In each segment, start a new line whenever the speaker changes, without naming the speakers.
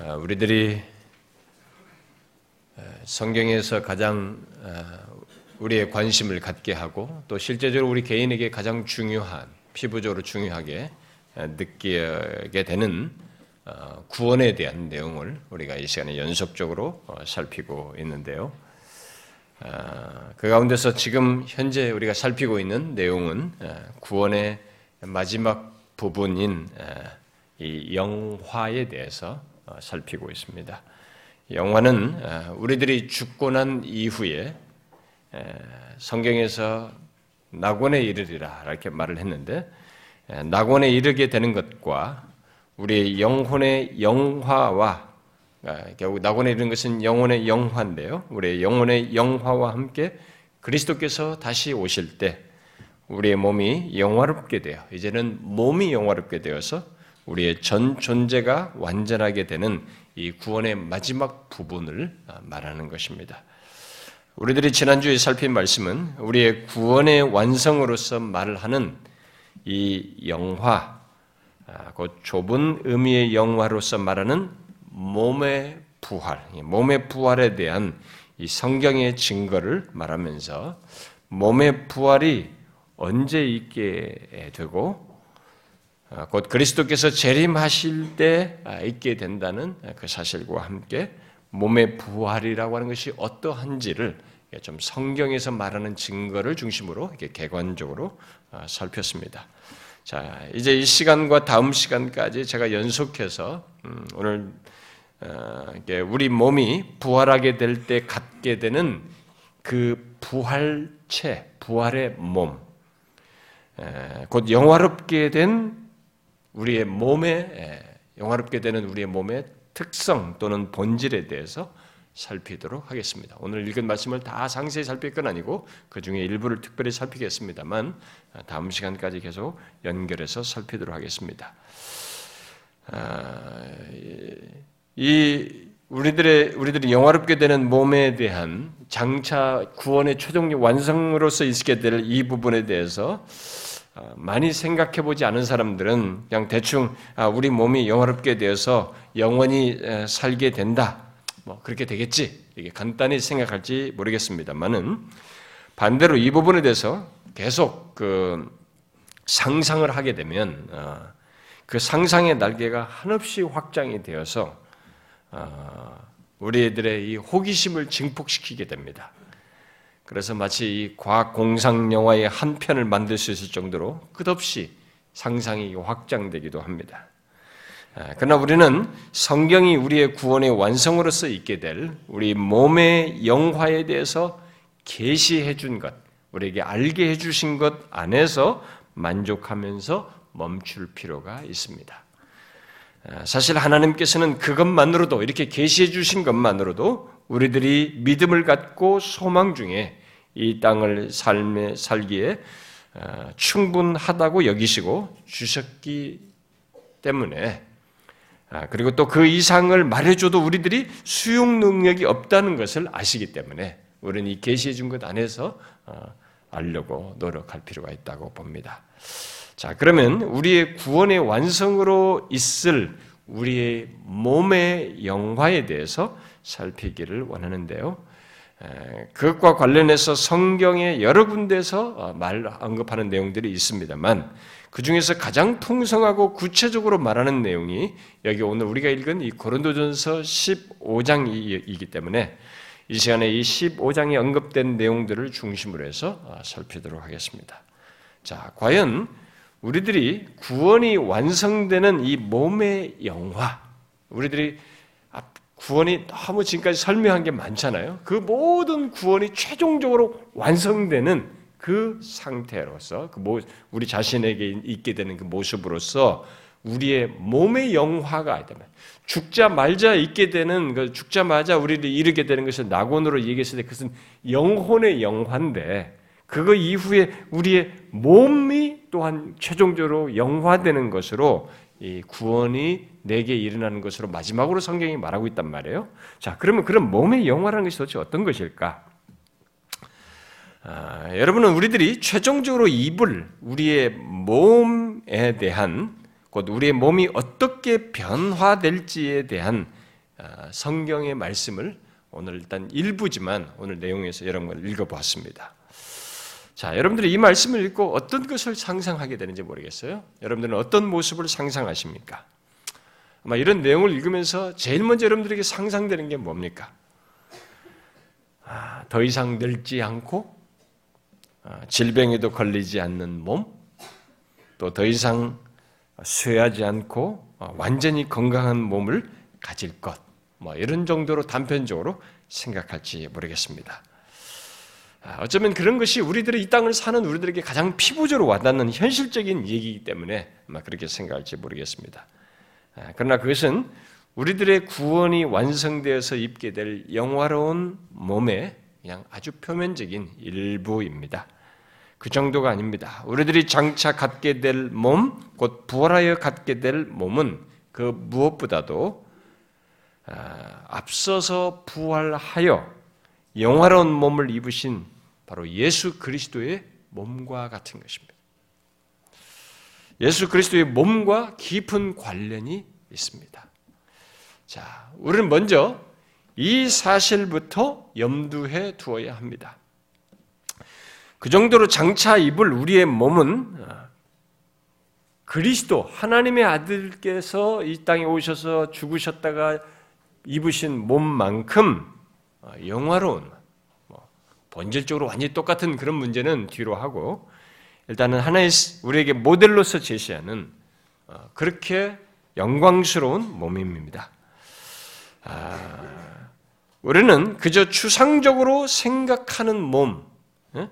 어, 우리들이 어, 성경에서 가장 어, 우리의 관심을 갖게 하고 또 실제적으로 우리 개인에게 가장 중요한 피부적으로 중요하게 느끼게 되는 구원에 대한 내용을 우리가 이 시간에 연속적으로 살피고 있는데요. 그 가운데서 지금 현재 우리가 살피고 있는 내용은 구원의 마지막 부분인 이 영화에 대해서 어, 살피고 있습니다. 영화는 어, 우리들이 죽고 난 이후에 성경에서 낙원에 이르리라 이렇게 말을 했는데 낙원에 이르게 되는 것과 우리의 영혼의 영화와 아, 결국 낙원에 이르는 것은 영혼의 영화인데요. 우리의 영혼의 영화와 함께 그리스도께서 다시 오실 때 우리의 몸이 영화롭게 되어 이제는 몸이 영화롭게 되어서 우리의 전 존재가 완전하게 되는 이 구원의 마지막 부분을 말하는 것입니다. 우리들이 지난주에 살핀 말씀은 우리의 구원의 완성으로서 말을 하는 이 영화, 아, 곧 좁은 의미의 영화로서 말하는 몸의 부활, 몸의 부활에 대한 이 성경의 증거를 말하면서 몸의 부활이 언제 있게 되고 아, 곧 그리스도께서 재림하실 때 아, 있게 된다는 그 사실과 함께 몸의 부활이라고 하는 것이 어떠한지를 좀 성경에서 말하는 증거를 중심으로 이렇게 개관적으로 아, 살폈습니다. 자, 이제 이 시간과 다음 시간까지 제가 연속해서 음, 오늘 우리 몸이 부활하게 될 때 갖게 되는 그 부활체, 부활의 몸, 곧 영화롭게 된 우리의 몸에 영화롭게 되는 우리의 몸의 특성 또는 본질에 대해서 살피도록 하겠습니다. 오늘 읽은 말씀을 다 상세히 살필 건 아니고 그 중에 일부를 특별히 살피겠습니다만 다음 시간까지 계속 연결해서 살피도록 하겠습니다. 아, 이 우리들의 우리들이 영화롭게 되는 몸에 대한 장차 구원의 최종 완성으로서 있게 될 이 부분에 대해서 어, 많이 생각해 보지 않은 사람들은 그냥 대충 아, 우리 몸이 영화롭게 되어서 영원히 살게 된다. 뭐 그렇게 되겠지. 이게 간단히 생각할지 모르겠습니다만은 반대로 이 부분에 대해서 계속 그 상상을 하게 되면 어, 그 상상의 날개가 한없이 확장이 되어서 어, 우리들의 이 호기심을 증폭시키게 됩니다. 그래서 마치 이 과학 공상 영화의 한 편을 만들 수 있을 정도로 끝없이 상상이 확장되기도 합니다. 아, 그러나 우리는 성경이 우리의 구원의 완성으로서 있게 될 우리 몸의 영화에 대해서 계시해 준 것, 우리에게 알게 해 주신 것 안에서 만족하면서 멈출 필요가 있습니다. 아, 사실 하나님께서는 그것만으로도 이렇게 계시해 주신 것만으로도 우리들이 믿음을 갖고 소망 중에 이 땅을 삶에 살기에 어, 충분하다고 여기시고 주셨기 때문에 아, 그리고 또 그 이상을 말해줘도 우리들이 수용 능력이 없다는 것을 아시기 때문에 우리는 이 계시해 준 것 안에서 어, 알려고 노력할 필요가 있다고 봅니다. 자, 그러면 우리의 구원의 완성으로 있을 우리의 몸의 영화에 대해서 살피기를 원하는데요. 그것과 관련해서 성경의 여러 군데서 어, 말 언급하는 내용들이 있습니다만 그 중에서 가장 풍성하고 구체적으로 말하는 내용이 여기 오늘 우리가 읽은 이 고린도전서 15장이기 때문에 이 시간에 이 15장에 언급된 내용들을 중심으로 해서 어, 살피도록 하겠습니다. 자, 과연 우리들이 구원이 완성되는 이 몸의 영화, 우리들이 구원이 너무 지금까지 설명한 게 많잖아요. 그 모든 구원이 최종적으로 완성되는 그 상태로서 그 우리 자신에게 있게 되는 그 모습으로서 우리의 몸의 영화가 있다면 죽자 말자 있게 되는 그 죽자마자 우리를 이르게 되는 것을 낙원으로 얘기했을 때 그것은 영혼의 영화인데 그거 이후에 우리의 몸이 또한 최종적으로 영화되는 것으로 이 구원이 내게 일어나는 것으로 마지막으로 성경이 말하고 있단 말이에요. 자, 그러면 그런 몸의 영화라는 것이 도대체 어떤 것일까? 아, 여러분은 우리들이 최종적으로 입을 우리의 몸에 대한 곧 우리의 몸이 어떻게 변화될지에 대한 아, 성경의 말씀을 오늘 일단 일부지만 오늘 내용에서 여러 번 읽어보았습니다. 자, 여러분들이 이 말씀을 읽고 어떤 것을 상상하게 되는지 모르겠어요. 여러분들은 어떤 모습을 상상하십니까? 아마 이런 내용을 읽으면서 제일 먼저 여러분들에게 상상되는 게 뭡니까? 아, 더 이상 늙지 않고 아, 질병에도 걸리지 않는 몸, 또 더 이상 쇠하지 않고 아, 완전히 건강한 몸을 가질 것, 뭐 이런 정도로 단편적으로 생각할지 모르겠습니다. 아, 어쩌면 그런 것이 우리들의 이 땅을 사는 우리들에게 가장 피부적으로 와닿는 현실적인 얘기이기 때문에 아마 그렇게 생각할지 모르겠습니다. 아, 그러나 그것은 우리들의 구원이 완성되어서 입게 될 영화로운 몸의 그냥 아주 표면적인 일부입니다. 그 정도가 아닙니다. 우리들이 장차 갖게 될 몸, 곧 부활하여 갖게 될 몸은 그 무엇보다도 아, 앞서서 부활하여 영화로운 몸을 입으신 바로 예수 그리스도의 몸과 같은 것입니다. 예수 그리스도의 몸과 깊은 관련이 있습니다. 자, 우리는 먼저 이 사실부터 염두해 두어야 합니다. 그 정도로 장차 입을 우리의 몸은 그리스도 하나님의 아들께서 이 땅에 오셔서 죽으셨다가 입으신 몸만큼 영화로운 뭐 본질적으로 완전히 똑같은 그런 문제는 뒤로 하고 일단은 하나의 우리에게 모델로서 제시하는 어, 그렇게 영광스러운 몸입니다. 아, 우리는 그저 추상적으로 생각하는 몸, 예?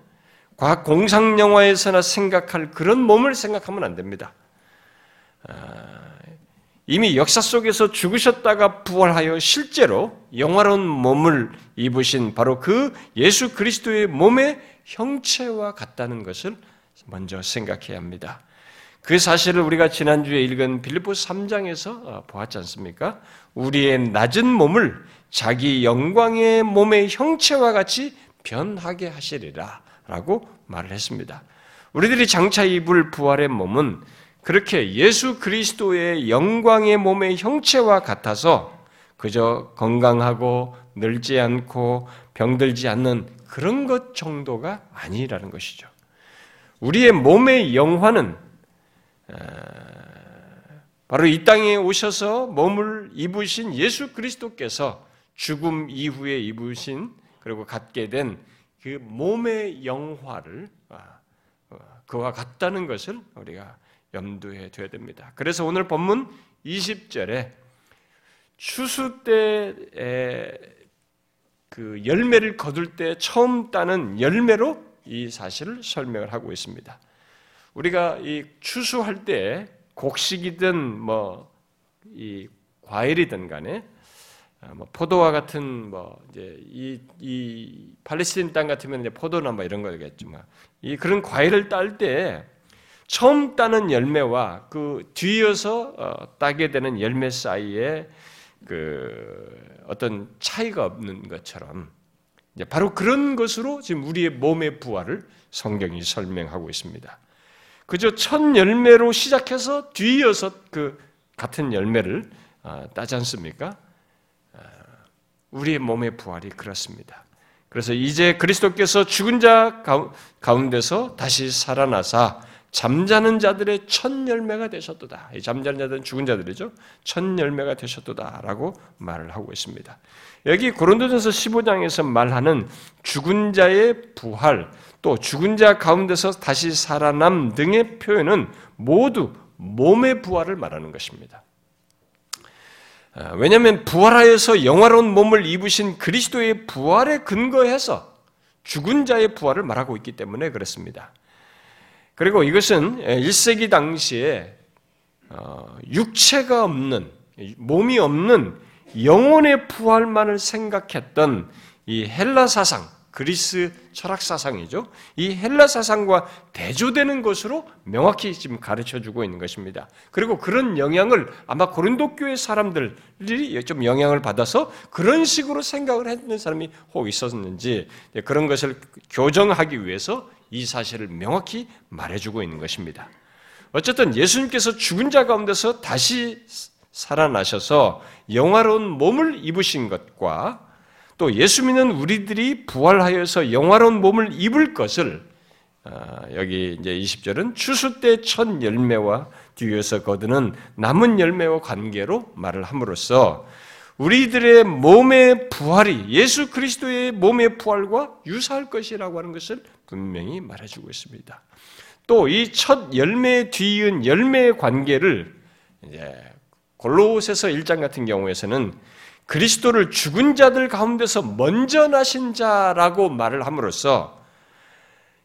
과학 공상 영화에서나 생각할 그런 몸을 생각하면 안 됩니다. 아, 이미 역사 속에서 죽으셨다가 부활하여 실제로 영화로운 몸을 입으신 바로 그 예수 그리스도의 몸의 형체와 같다는 것을 먼저 생각해야 합니다. 그 사실을 우리가 지난주에 읽은 빌립보 3장에서 어, 보았지 않습니까? 우리의 낮은 몸을 자기 영광의 몸의 형체와 같이 변하게 하시리라 라고 말을 했습니다. 우리들이 장차 입을 부활의 몸은 그렇게 예수 그리스도의 영광의 몸의 형체와 같아서 그저 건강하고 늙지 않고 병들지 않는 그런 것 정도가 아니라는 것이죠. 우리의 몸의 영화는 바로 이 땅에 오셔서 몸을 입으신 예수 그리스도께서 죽음 이후에 입으신 그리고 갖게 된 그 몸의 영화를 아, 어, 그와 같다는 것을 우리가 염두에 둬야 됩니다. 그래서 오늘 본문 20절에 추수 때에 그 열매를 거둘 때 처음 따는 열매로 이 사실을 설명을 하고 있습니다. 우리가 이 추수할 때 곡식이든 뭐 이 과일이든 간에 아, 뭐 포도와 같은 뭐 이제 이, 이 팔레스틴 땅 같으면 이제 포도나 뭐 이런 거겠지만 이 그런 과일을 딸 때 처음 따는 열매와 그 뒤이어서 어, 따게 되는 열매 사이에 그 어떤 차이가 없는 것처럼 바로 그런 것으로 지금 우리의 몸의 부활을 성경이 설명하고 있습니다. 그저 첫 열매로 시작해서 뒤이어서 그 같은 열매를 어, 따지 않습니까? 어, 우리의 몸의 부활이 그렇습니다. 그래서 이제 그리스도께서 죽은 자 가운데서 다시 살아나사 잠자는 자들의 첫 열매가 되셨도다. 잠자는 자들은 죽은 자들이죠. 첫 열매가 되셨도다라고 말을 하고 있습니다. 여기 고린도전서 15장에서 말하는 죽은 자의 부활, 또 죽은 자 가운데서 다시 살아남 등의 표현은 모두 몸의 부활을 말하는 것입니다. 아, 왜냐하면 부활하여서 영화로운 몸을 입으신 그리스도의 부활에 근거해서 죽은 자의 부활을 말하고 있기 때문에 그렇습니다. 그리고 이것은 1세기 당시에 어, 육체가 없는 몸이 없는 영혼의 부활만을 생각했던 이 헬라 사상, 그리스 철학 사상이죠. 이 헬라 사상과 대조되는 것으로 명확히 지금 가르쳐 주고 있는 것입니다. 그리고 그런 영향을 아마 고린도 교회 사람들이 좀 영향을 받아서 그런 식으로 생각을 했는 사람이 혹 있었는지 그런 것을 교정하기 위해서 이 사실을 명확히 말해주고 있는 것입니다. 어쨌든 예수님께서 죽은 자 가운데서 다시 살아나셔서 영화로운 몸을 입으신 것과 또 예수 믿는 우리들이 부활하여서 영화로운 몸을 입을 것을 아, 여기 이제 20절은 추수 때 첫 열매와 뒤에서 거두는 남은 열매와 관계로 말을 함으로써 우리들의 몸의 부활이 예수 그리스도의 몸의 부활과 유사할 것이라고 하는 것을 분명히 말해주고 있습니다. 또 이 첫 열매 뒤이은 열매의 관계를 골로새서 1장 같은 경우에서는 그리스도를 죽은 자들 가운데서 먼저 나신 자라고 말을 함으로써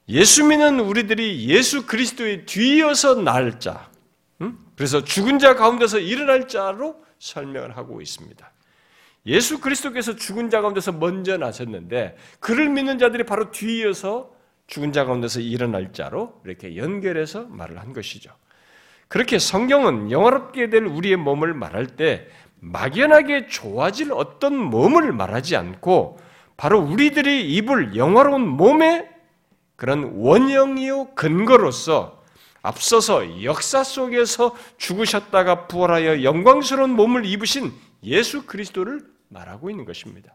예수 믿는 우리들이 예수 그리스도의 뒤이어서 날 자, 그래서 죽은 자 가운데서 일어날 자로 설명을 하고 있습니다. 예수 그리스도께서 죽은 자 가운데서 먼저 나셨는데 그를 믿는 자들이 바로 뒤이어서 죽은 자 가운데서 일어날 자로 이렇게 연결해서 말을 한 것이죠. 그렇게 성경은 영화롭게 될 우리의 몸을 말할 때 막연하게 좋아질 어떤 몸을 말하지 않고 바로 우리들이 입을 영화로운 몸의 그런 원형이요 근거로서 앞서서 역사 속에서 죽으셨다가 부활하여 영광스러운 몸을 입으신 예수 그리스도를 말하고 있는 것입니다.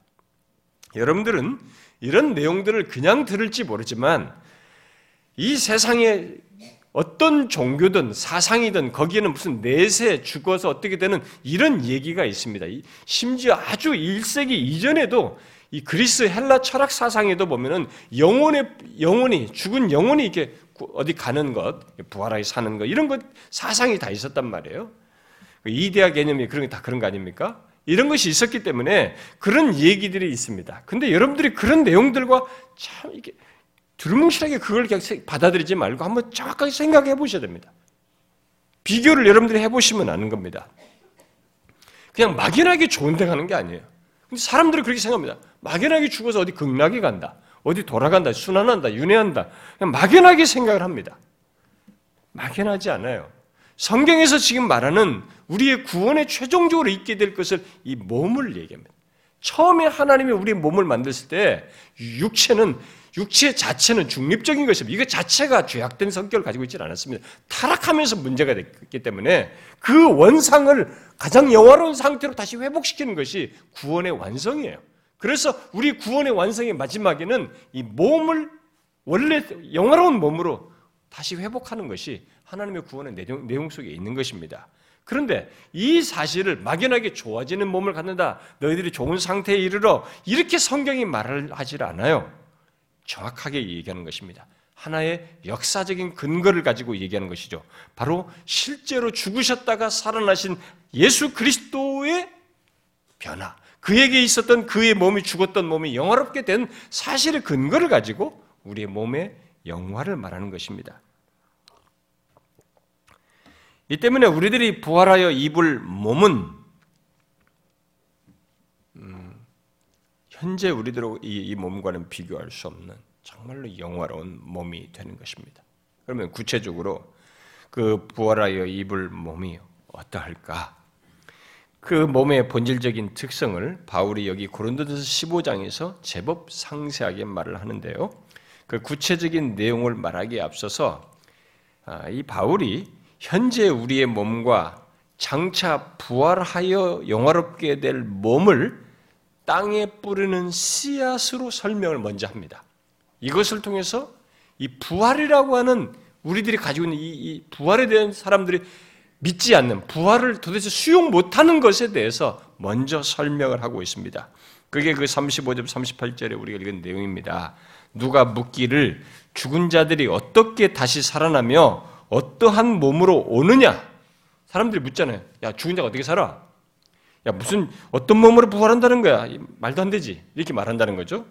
여러분들은 이런 내용들을 그냥 들을지 모르지만 이 세상에 어떤 종교든 사상이든 거기에는 무슨 내세 죽어서 어떻게 되는 이런 얘기가 있습니다. 심지어 아주 1세기 이전에도 이 그리스 헬라 철학 사상에도 보면은 영혼의 영혼이 죽은 영혼이 이렇게 어디 가는 것, 부활하게 사는 것 이런 것 사상이 다 있었단 말이에요. 이데아 개념이 그런 게 다 그런 거 아닙니까? 이런 것이 있었기 때문에 그런 얘기들이 있습니다. 근데 여러분들이 그런 내용들과 참 이게 두루뭉실하게 그걸 그냥 받아들이지 말고 한번 정확하게 생각해 보셔야 됩니다. 비교를 여러분들이 해보시면 아는 겁니다. 그냥 막연하게 좋은 데 가는 게 아니에요. 근데 사람들이 그렇게 생각합니다. 막연하게 죽어서 어디 극락에 간다. 어디 돌아간다. 순환한다. 윤회한다. 그냥 막연하게 생각을 합니다. 막연하지 않아요. 성경에서 지금 말하는 우리의 구원에 최종적으로 있게 될 것을 이 몸을 얘기합니다. 처음에 하나님이 우리의 몸을 만들었을 때 육체는 육체 자체는 중립적인 것입니다. 이거 자체가 죄악된 성격을 가지고 있지 않았습니다. 타락하면서 문제가 됐기 때문에 그 원상을 가장 영화로운 상태로 다시 회복시키는 것이 구원의 완성이에요. 그래서 우리 구원의 완성의 마지막에는 이 몸을 원래 영화로운 몸으로 다시 회복하는 것이 하나님의 구원의 내용 속에 있는 것입니다. 그런데 이 사실을 막연하게 좋아지는 몸을 갖는다. 너희들이 좋은 상태에 이르러 이렇게 성경이 말을 하질 않아요. 정확하게 얘기하는 것입니다. 하나의 역사적인 근거를 가지고 얘기하는 것이죠. 바로 실제로 죽으셨다가 살아나신 예수 그리스도의 변화, 그에게 있었던 그의 몸이 죽었던 몸이 영화롭게 된 사실의 근거를 가지고 우리의 몸의 영화를 말하는 것입니다. 이 때문에 우리들이 부활하여 입을 몸은 현재 우리들 이, 이 몸과는 비교할 수 없는 정말로 영화로운 몸이 되는 것입니다. 그러면 구체적으로 그 부활하여 입을 몸이 어떠할까? 그 몸의 본질적인 특성을 바울이 여기 고린도전서 15장에서 제법 상세하게 말을 하는데요. 그 구체적인 내용을 말하기에 앞서서 아, 이 바울이 현재 우리의 몸과 장차 부활하여 영화롭게 될 몸을 땅에 뿌리는 씨앗으로 설명을 먼저 합니다. 이것을 통해서 이 부활이라고 하는 우리들이 가지고 있는 이, 이 부활에 대한 사람들이 믿지 않는 부활을 도대체 수용 못하는 것에 대해서 먼저 설명을 하고 있습니다. 그게 그 35절 38절에 우리가 읽은 내용입니다. 누가 묻기를 죽은 자들이 어떻게 다시 살아나며 어떠한 몸으로 오느냐? 사람들이 묻잖아요. 야, 죽은 자가 어떻게 살아? 야, 무슨, 어떤 몸으로 부활한다는 거야? 말도 안 되지. 이렇게 말한다는 거죠.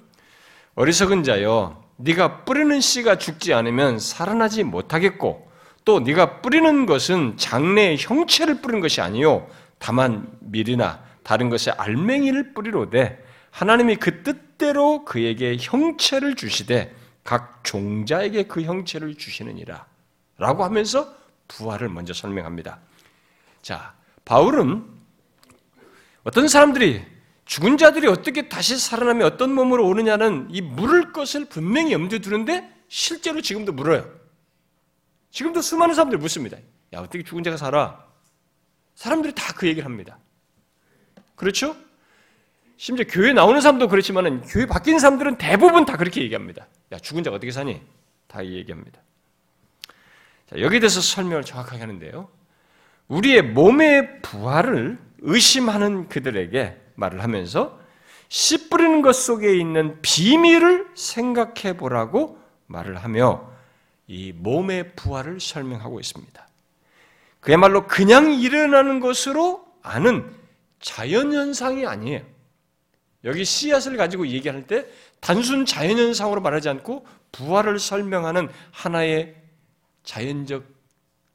어리석은 자여, 네가 뿌리는 씨가 죽지 않으면 살아나지 못하겠고, 또 네가 뿌리는 것은 장래의 형체를 뿌리는 것이 아니요 다만 밀이나 다른 것의 알맹이를 뿌리로되 하나님이 그 뜻대로 그에게 형체를 주시되 각 종자에게 그 형체를 주시느니라. 라고 하면서 부활을 먼저 설명합니다. 자, 바울은 어떤 사람들이 죽은 자들이 어떻게 다시 살아나며 어떤 몸으로 오느냐는 이 물을 것을 분명히 염두에 두는데 실제로 지금도 물어요. 지금도 수많은 사람들이 묻습니다. 야, 어떻게 죽은 자가 살아? 사람들이 다 그 얘기를 합니다. 그렇죠? 심지어 교회 나오는 사람도 그렇지만은 교회 바뀐 사람들은 대부분 다 그렇게 얘기합니다. 야, 죽은 자가 어떻게 사니? 다 얘기합니다. 자, 여기에 대해서 설명을 정확하게 하는데요. 우리의 몸의 부활을 의심하는 그들에게 말을 하면서 씨 뿌리는 것 속에 있는 비밀을 생각해 보라고 말을 하며 이 몸의 부활을 설명하고 있습니다. 그야말로 그냥 일어나는 것으로 아는 자연현상이 아니에요. 여기 씨앗을 가지고 얘기할 때 단순 자연현상으로 말하지 않고 부활을 설명하는 하나의 자연적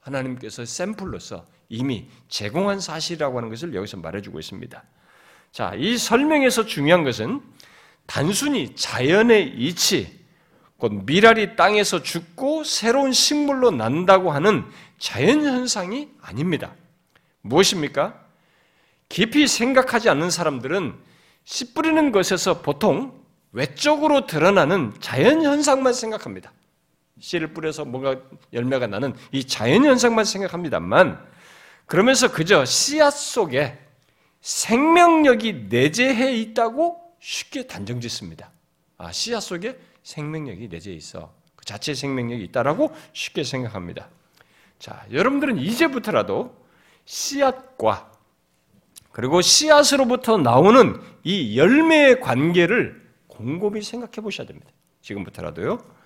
하나님께서 샘플로서 이미 제공한 사실이라고 하는 것을 여기서 말해주고 있습니다. 자, 이 설명에서 중요한 것은 단순히 자연의 이치, 곧 미랄이 땅에서 죽고 새로운 식물로 난다고 하는 자연 현상이 아닙니다. 무엇입니까? 깊이 생각하지 않는 사람들은 씨 뿌리는 것에서 보통 외적으로 드러나는 자연 현상만 생각합니다. 씨를 뿌려서 뭔가 열매가 나는 이 자연 현상만 생각합니다만, 그러면서 그저 씨앗 속에 생명력이 내재해 있다고 쉽게 단정 짓습니다. 아, 씨앗 속에 생명력이 내재해 있어. 그 자체 생명력이 있다라고 쉽게 생각합니다. 자, 여러분들은 이제부터라도 씨앗과 그리고 씨앗으로부터 나오는 이 열매의 관계를 곰곰이 생각해 보셔야 됩니다. 지금부터라도요.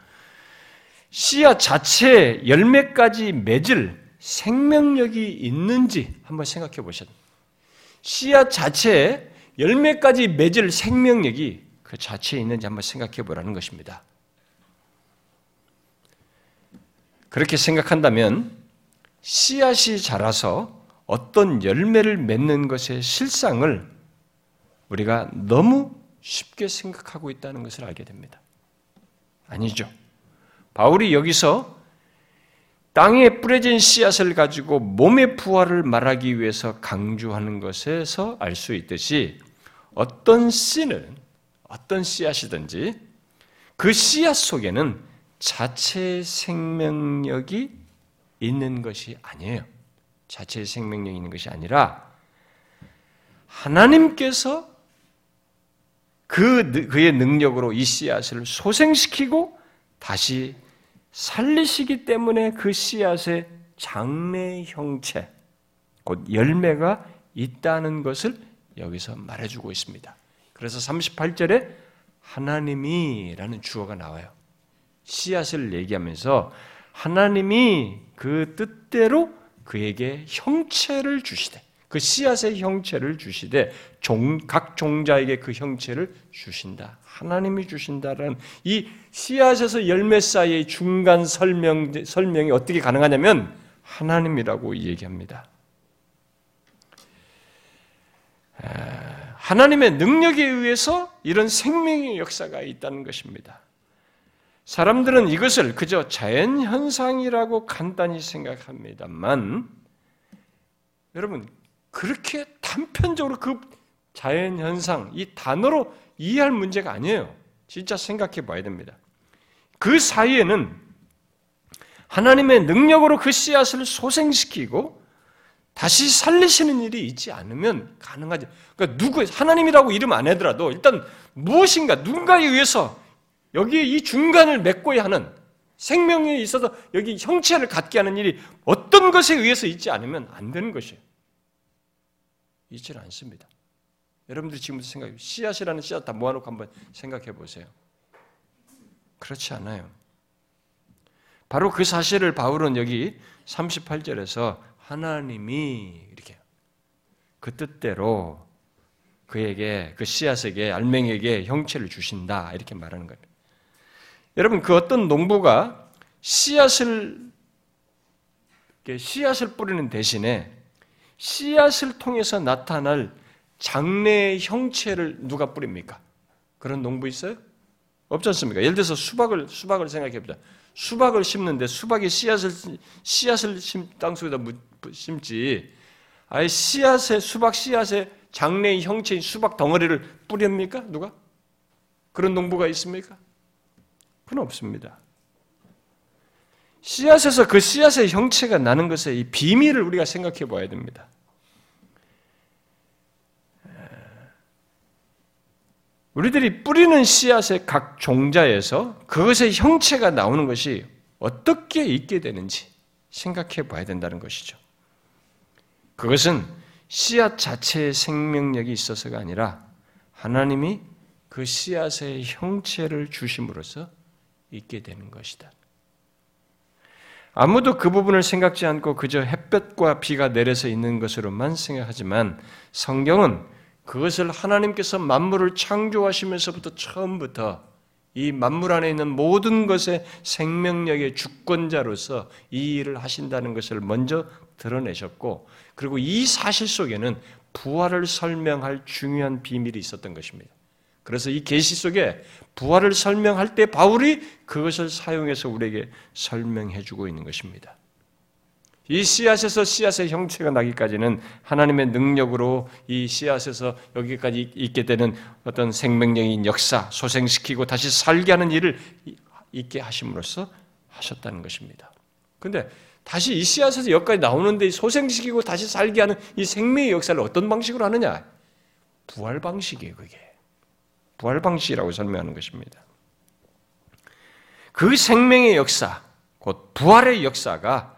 씨앗 자체 열매까지 맺을 생명력이 있는지 한번 생각해 보셔야 됩니다. 씨앗 자체에 열매까지 맺을 생명력이 그 자체에 있는지 한번 생각해 보라는 것입니다. 그렇게 생각한다면 씨앗이 자라서 어떤 열매를 맺는 것의 실상을 우리가 너무 쉽게 생각하고 있다는 것을 알게 됩니다. 아니죠. 바울이 여기서 땅에 뿌려진 씨앗을 가지고 몸의 부활을 말하기 위해서 강조하는 것에서 알 수 있듯이 어떤 씨는 어떤 씨앗이든지 그 씨앗 속에는 자체 생명력이 있는 것이 아니에요. 자체 생명력이 있는 것이 아니라 하나님께서 그 그의 능력으로 이 씨앗을 소생시키고 다시 살리시기 때문에 그 씨앗의 장래 형체, 곧 열매가 있다는 것을 여기서 말해주고 있습니다. 그래서 38절에 하나님이라는 주어가 나와요. 씨앗을 얘기하면서 하나님이 그 뜻대로 그에게 형체를 주시되 그 씨앗의 형체를 주시되 종, 각 종자에게 그 형체를 주신다. 하나님이 주신다라는 이 씨앗에서 열매 사이의 중간 설명, 설명이 어떻게 가능하냐면 하나님이라고 얘기합니다. 하나님의 능력에 의해서 이런 생명의 역사가 있다는 것입니다. 사람들은 이것을 그저 자연현상이라고 간단히 생각합니다만, 여러분, 그렇게 단편적으로 그 자연 현상, 이 단어로 이해할 문제가 아니에요. 진짜 생각해 봐야 됩니다. 그 사이에는 하나님의 능력으로 그 씨앗을 소생시키고 다시 살리시는 일이 있지 않으면 가능하지. 그러니까 누구 하나님이라고 이름 안 하더라도 일단 무엇인가 누군가에 의해서 여기 이 중간을 맺고야 하는 생명에 있어서 여기 형체를 갖게 하는 일이 어떤 것에 의해서 있지 않으면 안 되는 것이에요. 있지는 않습니다. 여러분들이 지금부터 생각해 씨앗이라는 씨앗 다 모아놓고 한번 생각해 보세요. 그렇지 않아요. 바로 그 사실을 바울은 여기 38절에서 하나님이 이렇게 그 뜻대로 그에게 그 씨앗에게 알맹에게 형체를 주신다 이렇게 말하는 겁니다. 여러분 그 어떤 농부가 씨앗을 씨앗을 뿌리는 대신에 씨앗을 통해서 나타날 장래의 형체를 누가 뿌립니까? 그런 농부 있어요? 없지 않습니까? 예를 들어서 수박을 수박을 생각해 보자. 수박을 심는데 수박이 씨앗을 씨앗을 심, 땅 속에다 심지. 아예 씨앗에 수박 씨앗에 장래의 형체인 수박 덩어리를 뿌립니까? 누가? 그런 농부가 있습니까? 그건 없습니다. 씨앗에서 그 씨앗의 형체가 나는 것의 이 비밀을 우리가 생각해 봐야 됩니다. 우리들이 뿌리는 씨앗의 각 종자에서 그것의 형체가 나오는 것이 어떻게 있게 되는지 생각해 봐야 된다는 것이죠. 그것은 씨앗 자체의 생명력이 있어서가 아니라 하나님이 그 씨앗의 형체를 주심으로써 있게 되는 것이다. 아무도 그 부분을 생각지 않고 그저 햇볕과 비가 내려서 있는 것으로만 생각하지만 성경은 그것을 하나님께서 만물을 창조하시면서부터 처음부터 이 만물 안에 있는 모든 것의 생명력의 주권자로서 이 일을 하신다는 것을 먼저 드러내셨고, 그리고 이 사실 속에는 부활을 설명할 중요한 비밀이 있었던 것입니다. 그래서 이 계시 속에 부활을 설명할 때 바울이 그것을 사용해서 우리에게 설명해 주고 있는 것입니다. 이 씨앗에서 씨앗의 형체가 나기까지는 하나님의 능력으로 이 씨앗에서 여기까지 있게 되는 어떤 생명력인 역사, 소생시키고 다시 살게 하는 일을 있게 하심으로써 하셨다는 것입니다. 근데 다시 이 씨앗에서 여기까지 나오는데 소생시키고 다시 살게 하는 이 생명의 역사를 어떤 방식으로 하느냐? 부활 방식이에요, 그게. 부활 방식이라고 설명하는 것입니다. 그 생명의 역사, 곧 부활의 역사가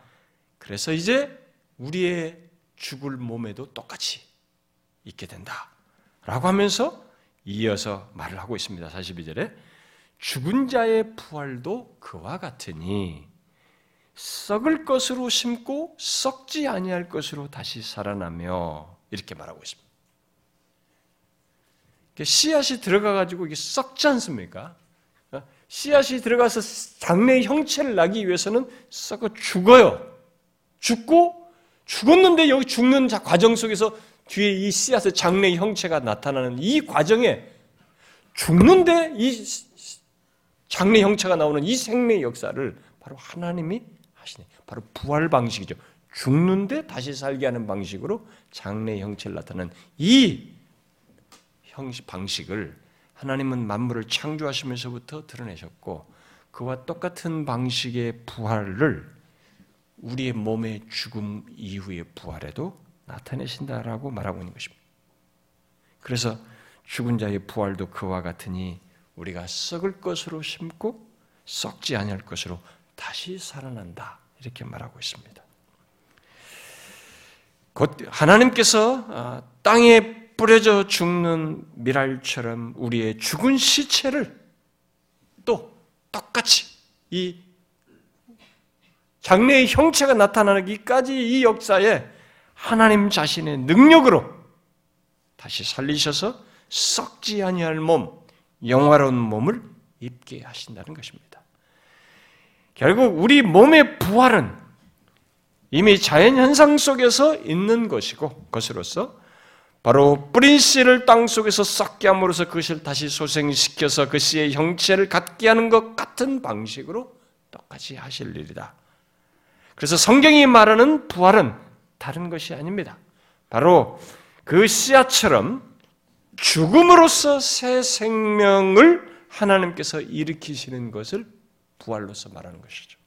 그래서 이제 우리의 죽을 몸에도 똑같이 있게 된다. 라고 하면서 이어서 말을 하고 있습니다. 42절에. 죽은 자의 부활도 그와 같으니 썩을 것으로 심고 썩지 아니할 것으로 다시 살아나며 이렇게 말하고 있습니다. 씨앗이 들어가 가지고 이게 썩지 않습니까? 어? 씨앗이 들어가서 장래의 형체를 나기 위해서는 썩어 죽어요. 죽고 죽었는데 여기 죽는 과정 속에서 뒤에 이 씨앗의 장래의 형체가 나타나는 이 과정에 죽는데 이 장래 형체가 나오는 이 생명의 역사를 바로 하나님이 하시네. 바로 부활 방식이죠. 죽는데 다시 살게 하는 방식으로 장래 형체를 나타내는 이 형식 방식을 하나님은 만물을 창조하시면서부터 드러내셨고 그와 똑같은 방식의 부활을 우리의 몸의 죽음 이후의 부활에도 나타내신다라고 말하고 있는 것입니다. 그래서 죽은 자의 부활도 그와 같으니 우리가 썩을 것으로 심고 썩지 아니할 것으로 다시 살아난다 이렇게 말하고 있습니다. 곧 하나님께서 아, 땅에 뿌려져 죽는 미랄처럼 우리의 죽은 시체를 또 똑같이 이 장래의 형체가 나타나기까지 이 역사에 하나님 자신의 능력으로 다시 살리셔서 썩지 아니할 몸, 영화로운 몸을 입게 하신다는 것입니다. 결국 우리 몸의 부활은 이미 자연 현상 속에서 있는 것이고 것으로서 바로 뿌린 씨를 땅 속에서 썩게 함으로써 그것을 다시 소생시켜서 그 씨의 형체를 갖게 하는 것 같은 방식으로 똑같이 하실 일이다. 그래서 성경이 말하는 부활은 다른 것이 아닙니다. 바로 그 씨앗처럼 죽음으로써 새 생명을 하나님께서 일으키시는 것을 부활로서 말하는 것이죠.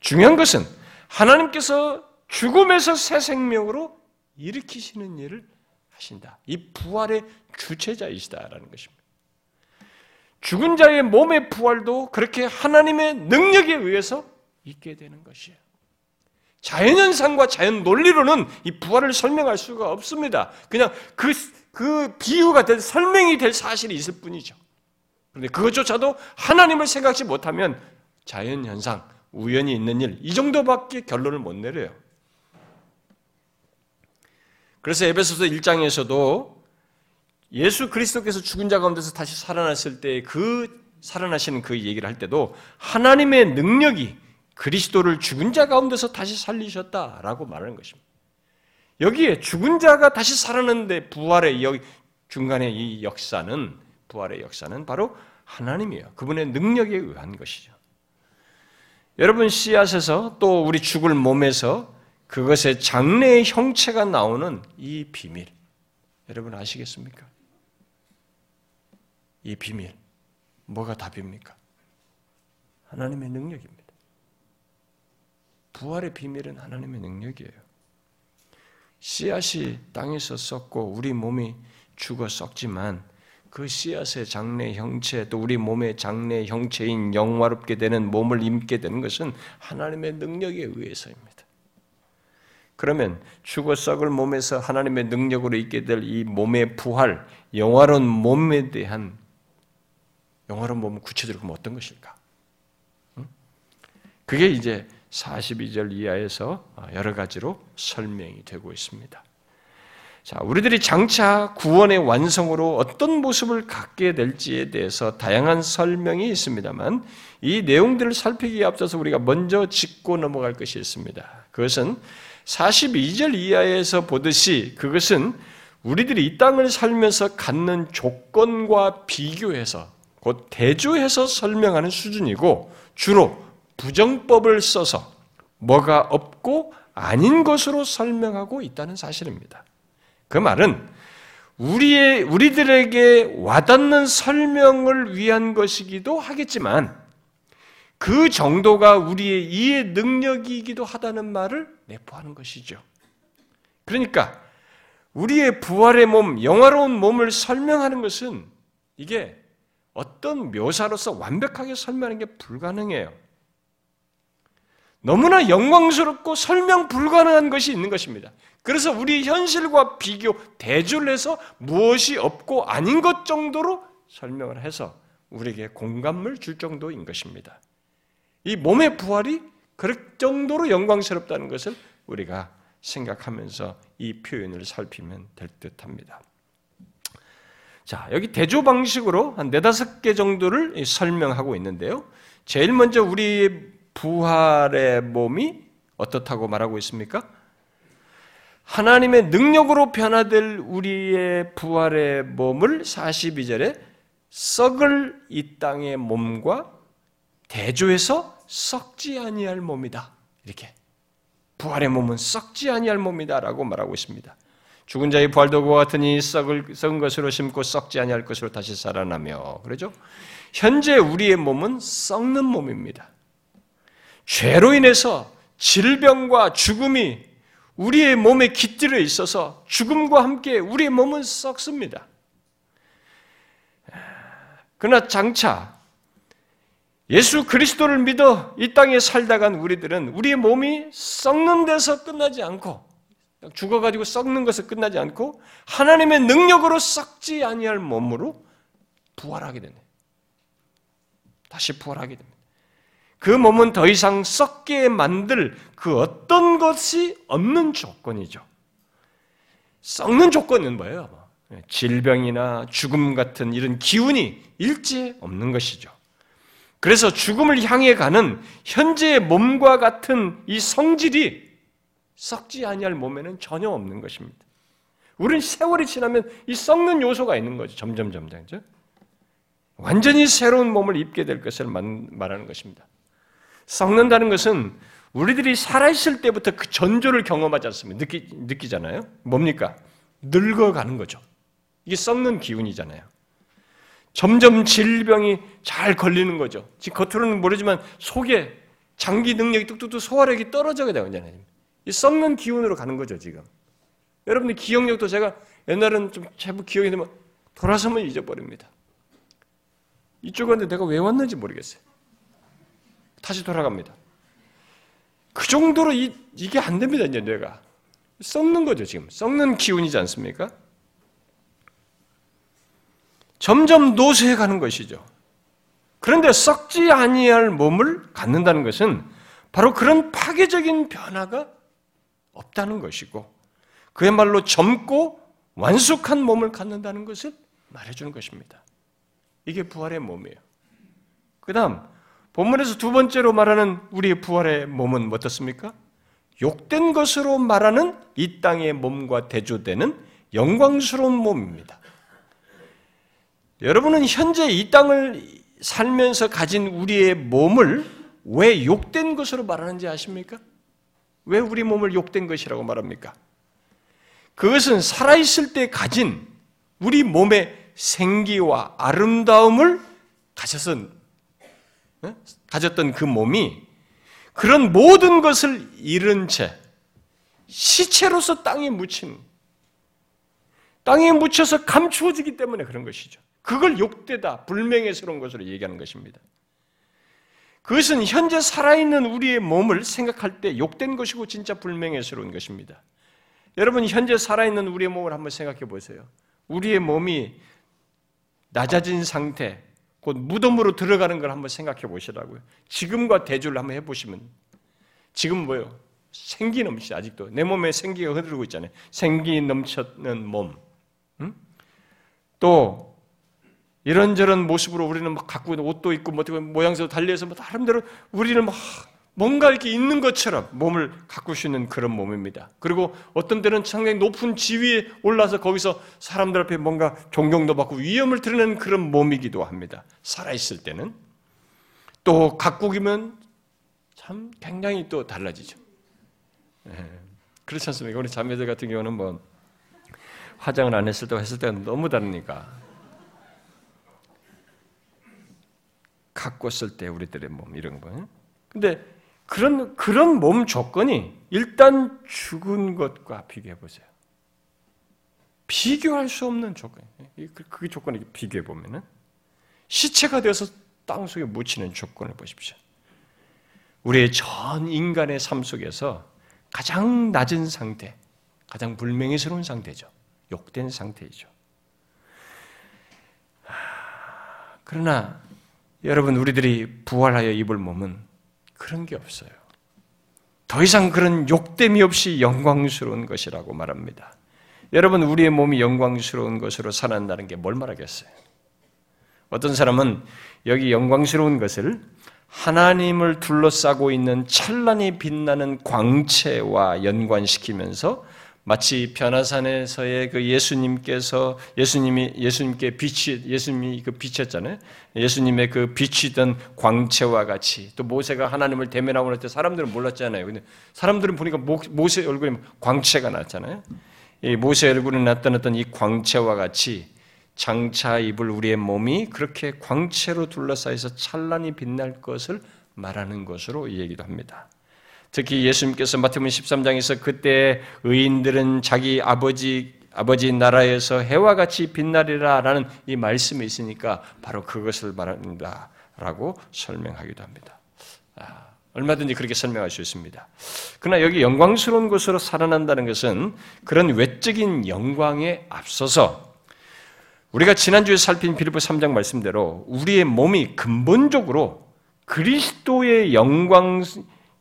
중요한 것은 하나님께서 죽음에서 새 생명으로 일으키시는 일을 하신다. 이 부활의 주체자이시다라는 것입니다. 죽은 자의 몸의 부활도 그렇게 하나님의 능력에 의해서 있게 되는 것이에요. 자연현상과 자연 논리로는 이 부활을 설명할 수가 없습니다. 그냥 그, 그 비유가 될, 설명이 될 사실이 있을 뿐이죠. 그런데 그것조차도 하나님을 생각지 못하면 자연현상, 우연히 있는 일, 이 정도밖에 결론을 못 내려요. 그래서 에베소서 1장에서도 예수 그리스도께서 죽은 자 가운데서 다시 살아났을 때 그 살아나시는 그 얘기를 할 때도 하나님의 능력이 그리스도를 죽은 자 가운데서 다시 살리셨다라고 말하는 것입니다. 여기에 죽은 자가 다시 살아났는데 부활의 여, 중간에 이 역사는 부활의 역사는 바로 하나님이에요. 그분의 능력에 의한 것이죠. 여러분 씨앗에서 또 우리 죽을 몸에서 그것의 장래의 형체가 나오는 이 비밀. 여러분 아시겠습니까? 이 비밀. 뭐가 답입니까? 하나님의 능력입니다. 부활의 비밀은 하나님의 능력이에요. 씨앗이 땅에서 썩고 우리 몸이 죽어 썩지만 그 씨앗의 장래 형체 또 우리 몸의 장래 형체인 영화롭게 되는 몸을 입게 되는 것은 하나님의 능력에 의해서입니다. 그러면 죽어 썩을 몸에서 하나님의 능력으로 있게 될 이 몸의 부활, 영화로운 몸에 대한 영화로운 몸은 구체적으로 어떤 것일까? 그게 이제 42절 이하에서 여러 가지로 설명이 되고 있습니다. 자, 우리들이 장차 구원의 완성으로 어떤 모습을 갖게 될지에 대해서 다양한 설명이 있습니다만 이 내용들을 살피기에 앞서서 우리가 먼저 짚고 넘어갈 것이 있습니다. 그것은 42절 이하에서 보듯이 그것은 우리들이 이 땅을 살면서 갖는 조건과 비교해서 곧 대조해서 설명하는 수준이고 주로 부정법을 써서 뭐가 없고 아닌 것으로 설명하고 있다는 사실입니다. 그 말은 우리의 우리들에게 와닿는 설명을 위한 것이기도 하겠지만 그 정도가 우리의 이해 능력이기도 하다는 말을 내포하는 것이죠. 그러니까 우리의 부활의 몸, 영화로운 몸을 설명하는 것은 이게 어떤 묘사로서 완벽하게 설명하는 게 불가능해요. 너무나 영광스럽고 설명 불가능한 것이 있는 것입니다. 그래서 우리 현실과 비교, 대조를 해서 무엇이 없고 아닌 것 정도로 설명을 해서 우리에게 공감을 줄 정도인 것입니다. 이 몸의 부활이 그럴 정도로 영광스럽다는 것을 우리가 생각하면서 이 표현을 살피면 될 듯 합니다. 자, 여기 대조 방식으로 한 네다섯 개 정도를 설명하고 있는데요. 제일 먼저 우리 부활의 몸이 어떻다고 말하고 있습니까? 하나님의 능력으로 변화될 우리의 부활의 몸을 42절에 썩을 이 땅의 몸과 대조해서 썩지 아니할 몸이다. 이렇게 부활의 몸은 썩지 아니할 몸이다라고 말하고 있습니다. 죽은 자의 부활도 그와 같으니 썩을 썩은 것으로 심고 썩지 아니할 것으로 다시 살아나며 그러죠. 현재 우리의 몸은 썩는 몸입니다. 죄로 인해서 질병과 죽음이 우리의 몸에 깃들어 있어서 죽음과 함께 우리의 몸은 썩습니다. 그러나 장차 예수 그리스도를 믿어 이 땅에 살다간 우리들은 우리의 몸이 썩는 데서 끝나지 않고 죽어가지고 썩는 것에 끝나지 않고 하나님의 능력으로 썩지 아니할 몸으로 부활하게 되네. 다시 부활하게 됩니다. 그 몸은 더 이상 썩게 만들 그 어떤 것이 없는 조건이죠. 썩는 조건은 뭐예요? 질병이나 죽음 같은 이런 기운이 일제 없는 것이죠. 그래서 죽음을 향해 가는 현재의 몸과 같은 이 성질이 썩지 아니할 몸에는 전혀 없는 것입니다. 우리는 세월이 지나면 이 썩는 요소가 있는 거죠. 점점 점점. 그죠? 완전히 새로운 몸을 입게 될 것을 말하는 것입니다. 썩는다는 것은 우리들이 살아있을 때부터 그 전조를 경험하지 않습니까? 느끼, 느끼잖아요? 뭡니까? 늙어가는 거죠. 이게 썩는 기운이잖아요. 점점 질병이 잘 걸리는 거죠. 지금 겉으로는 모르지만 속에 장기 능력이 뚝뚝뚝 소화력이 떨어져야 되잖아요. 이 썩는 기운으로 가는 거죠, 지금. 여러분들 기억력도 제가 옛날은 좀 제법 기억이 되면 돌아서면 잊어버립니다. 이쪽 왔는데 내가 왜 왔는지 모르겠어요. 다시 돌아갑니다. 그 정도로 이, 이게 안 됩니다, 이제 뇌가. 썩는 거죠, 지금. 썩는 기운이지 않습니까? 점점 노쇠해 가는 것이죠. 그런데 썩지 아니할 몸을 갖는다는 것은 바로 그런 파괴적인 변화가 없다는 것이고 그야말로 젊고 완숙한 몸을 갖는다는 것을 말해주는 것입니다. 이게 부활의 몸이에요. 그 다음 본문에서 두 번째로 말하는 우리의 부활의 몸은 어떻습니까? 욕된 것으로 말하는 이 땅의 몸과 대조되는 영광스러운 몸입니다. 여러분은 현재 이 땅을 살면서 가진 우리의 몸을 왜 욕된 것으로 말하는지 아십니까? 왜 우리 몸을 욕된 것이라고 말합니까? 그것은 살아있을 때 가진 우리 몸의 생기와 아름다움을 가졌던, 가졌던 그 몸이 그런 모든 것을 잃은 채 시체로서 땅에 묻힌, 땅에 묻혀서 감추어지기 때문에 그런 것이죠. 그걸 욕되다, 불명예스러운 것으로 얘기하는 것입니다. 그것은 현재 살아있는 우리의 몸을 생각할 때 욕된 것이고 진짜 불명예스러운 것입니다. 여러분, 현재 살아있는 우리의 몸을 한번 생각해 보세요. 우리의 몸이 낮아진 상태, 곧 무덤으로 들어가는 걸 한번 생각해 보시라고요. 지금과 대조를 한번 해보시면, 지금 뭐요? 생기 넘치 아직도 내 몸에 생기가 흐르고 있잖아요. 생기 넘쳤는 몸. 응? 또 이런저런 모습으로 우리는 막 갖고 있는 옷도 있고 뭐 모양새도 달리해서 뭐 나름대로 우리는 막 뭔가 이렇게 있는 것처럼 몸을 있는 그런 몸입니다. 그리고 어떤 때는 상당히 높은 지위에 올라서 거기서 사람들 앞에 뭔가 존경도 받고 위험을 드러내는 그런 몸이기도 합니다. 살아있을 때는. 또 각국이면 참 굉장히 또 달라지죠. 네. 그렇지 않습니까? 우리 자매들 같은 경우는 뭐 화장을 안 했을 때와 했을 때는 너무 다르니까. 갖고 쓸 때 우리들의 몸 이런 거. 근데 그런, 그런 몸 조건이 일단 죽은 것과 비교해 보세요. 비교할 수 없는 조건. 그, 그 조건을 비교해 보면은 시체가 되어서 땅 속에 묻히는 조건을 보십시오. 우리의 전 인간의 삶 속에서 가장 낮은 상태, 가장 불명예스러운 상태죠. 욕된 상태이죠. 그러나 여러분 우리들이 부활하여 입을 몸은 그런 게 없어요. 더 이상 그런 욕됨이 없이 영광스러운 것이라고 말합니다. 여러분, 우리의 몸이 영광스러운 것으로 살아난다는 게 뭘 말하겠어요? 어떤 사람은 여기 영광스러운 것을 하나님을 둘러싸고 있는 찬란히 빛나는 광채와 연관시키면서 마치 변화산에서의 그 예수님께서 예수님이 예수님께 빛이 예수님이 그 빛이었잖아요. 예수님의 그 빛이던 광채와 같이 또 모세가 하나님을 대면하고 날 때 사람들은 몰랐잖아요. 근데 사람들은 보니까 모세 얼굴에 광채가 났잖아요. 이 모세 얼굴에 나타났던 이 광채와 같이 장차 입을 우리의 몸이 그렇게 광채로 둘러싸여서 찬란히 빛날 것을 말하는 것으로 얘기도 합니다. 특히 예수님께서 마태복음 13장에서 그때 의인들은 자기 아버지 아버지 나라에서 해와 같이 빛나리라라는 이 말씀이 있으니까 바로 그것을 말한다라고 설명하기도 합니다. 아, 얼마든지 그렇게 설명할 수 있습니다. 그러나 여기 영광스러운 것으로 살아난다는 것은 그런 외적인 영광에 앞서서 우리가 지난주에 살핀 빌립보 3장 말씀대로 우리의 몸이 근본적으로 그리스도의 영광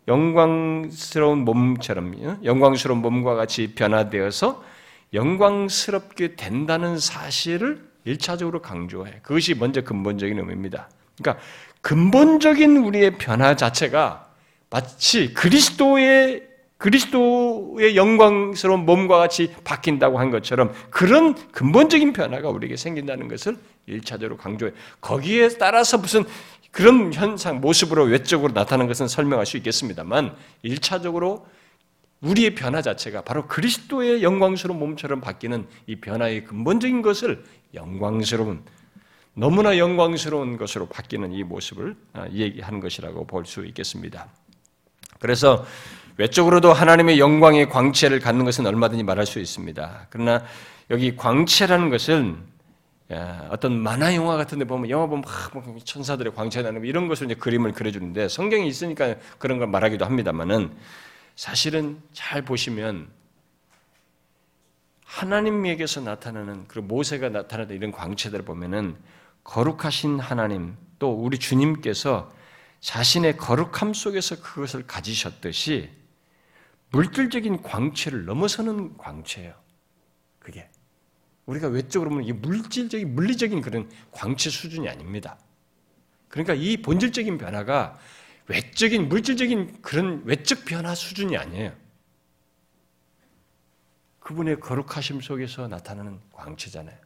영광스러운 몸처럼 영광스러운 몸과 같이 변화되어서 영광스럽게 된다는 사실을 일차적으로 강조해. 그것이 먼저 근본적인 의미입니다. 그러니까 근본적인 우리의 변화 자체가 마치 그리스도의 그리스도의 영광스러운 몸과 같이 바뀐다고 한 것처럼 그런 근본적인 변화가 우리에게 생긴다는 것을 일차적으로 강조해. 거기에 따라서 무슨 그런 현상, 모습으로 외적으로 나타나는 것은 설명할 수 있겠습니다만, 1차적으로 우리의 변화 자체가 바로 그리스도의 영광스러운 몸처럼 바뀌는 이 변화의 근본적인 것을 영광스러운, 너무나 영광스러운 것으로 바뀌는 이 모습을 아, 얘기하는 것이라고 볼 수 있겠습니다. 그래서 외적으로도 하나님의 영광의 광채를 갖는 것은 얼마든지 말할 수 있습니다. 그러나 여기 광채라는 것은 어떤 만화 영화 같은 데 보면 영화 보면 막 천사들의 광채 나는 이런 것을 이제 그림을 그려주는데 성경이 있으니까 그런 걸 말하기도 합니다만은 사실은 잘 보시면 하나님에게서 나타나는 그리고 모세가 나타나는 이런 광채들을 보면은 거룩하신 하나님 또 우리 주님께서 자신의 거룩함 속에서 그것을 가지셨듯이 물질적인 광채를 넘어서는 광채예요. 우리가 외적으로 보면 이게 물질적인 물리적인 그런 광채 수준이 아닙니다. 그러니까 이 본질적인 변화가 외적인 물질적인 그런 외적 변화 수준이 아니에요. 그분의 거룩하심 속에서 나타나는 광채잖아요.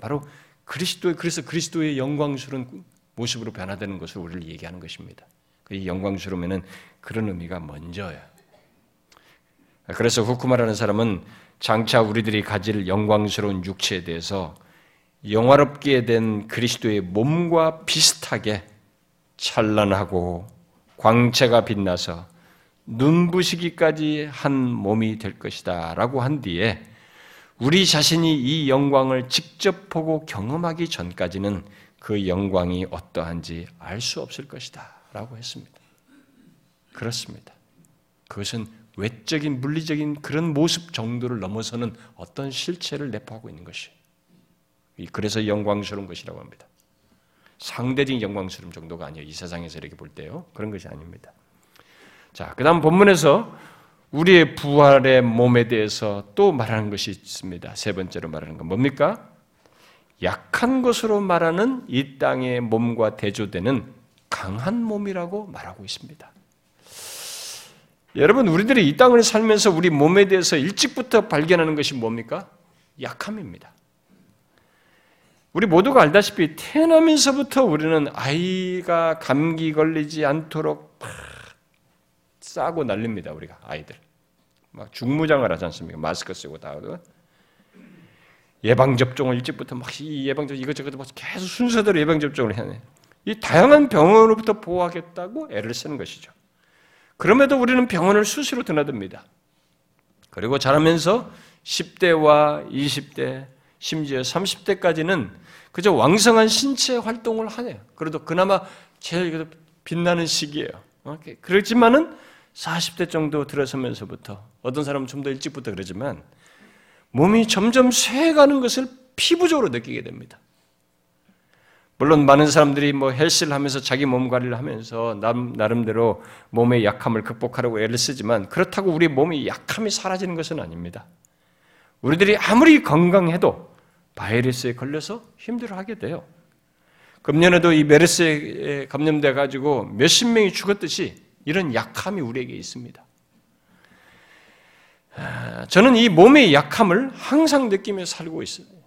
바로 그리스도의 그래서 그리스도의 영광스러운 모습으로 변화되는 것을 우리를 얘기하는 것입니다. 이 영광스러우면은 그런 의미가 먼저예요. 그래서 후쿠마라는 사람은 장차 우리들이 가질 영광스러운 육체에 대해서 영화롭게 된 그리스도의 몸과 비슷하게 찬란하고 광채가 빛나서 눈부시기까지 한 몸이 될 것이다 라고 한 뒤에 우리 자신이 이 영광을 직접 보고 경험하기 전까지는 그 영광이 어떠한지 알 수 없을 것이다. 라고 했습니다. 그렇습니다. 그것은 외적인 물리적인 그런 모습 정도를 넘어서는 어떤 실체를 내포하고 있는 것이. 그래서 영광스러운 것이라고 합니다. 상대적인 영광스러움 정도가 아니에요. 이 세상에서 이렇게 볼 때요. 그런 것이 아닙니다. 자, 그 다음 본문에서 우리의 부활의 몸에 대해서 또 말하는 것이 있습니다. 세 번째로 말하는 건 뭡니까? 약한 것으로 말하는 이 땅의 몸과 대조되는 강한 몸이라고 말하고 있습니다. 여러분, 우리들이 이 땅을 살면서 우리 몸에 대해서 일찍부터 발견하는 것이 뭡니까? 약함입니다. 우리 모두가 알다시피 태어나면서부터 우리는 아이가 감기 걸리지 않도록 싸고 날립니다. 우리가 아이들 막 중무장을 하지 않습니까? 마스크 쓰고 다 예방 접종을 일찍부터 막 이 예방 접 이것저것 뭐 계속 순서대로 예방 접종을 해야 이 다양한 병원으로부터 보호하겠다고 애를 쓰는 것이죠. 그럼에도 우리는 병원을 수시로 드나듭니다. 그리고 자라면서 10대와 20대, 심지어 30대까지는 그저 왕성한 신체 활동을 하네요. 그래도 그나마 제일 빛나는 시기예요. 어, 그렇지만은 40대 정도 들어서면서부터 어떤 사람은 좀 더 일찍부터 그러지만 몸이 점점 쇠가는 것을 피부적으로 느끼게 됩니다. 물론 많은 사람들이 뭐 헬스를 하면서 자기 몸 관리를 하면서 나름대로 몸의 약함을 극복하려고 애를 쓰지만 그렇다고 우리 몸의 약함이 사라지는 것은 아닙니다. 우리들이 아무리 건강해도 바이러스에 걸려서 힘들어하게 돼요. 금년에도 이 메르스에 감염돼 가지고 몇십 명이 죽었듯이 이런 약함이 우리에게 있습니다. 아, 저는 이 몸의 약함을 항상 느끼며 살고 있어요.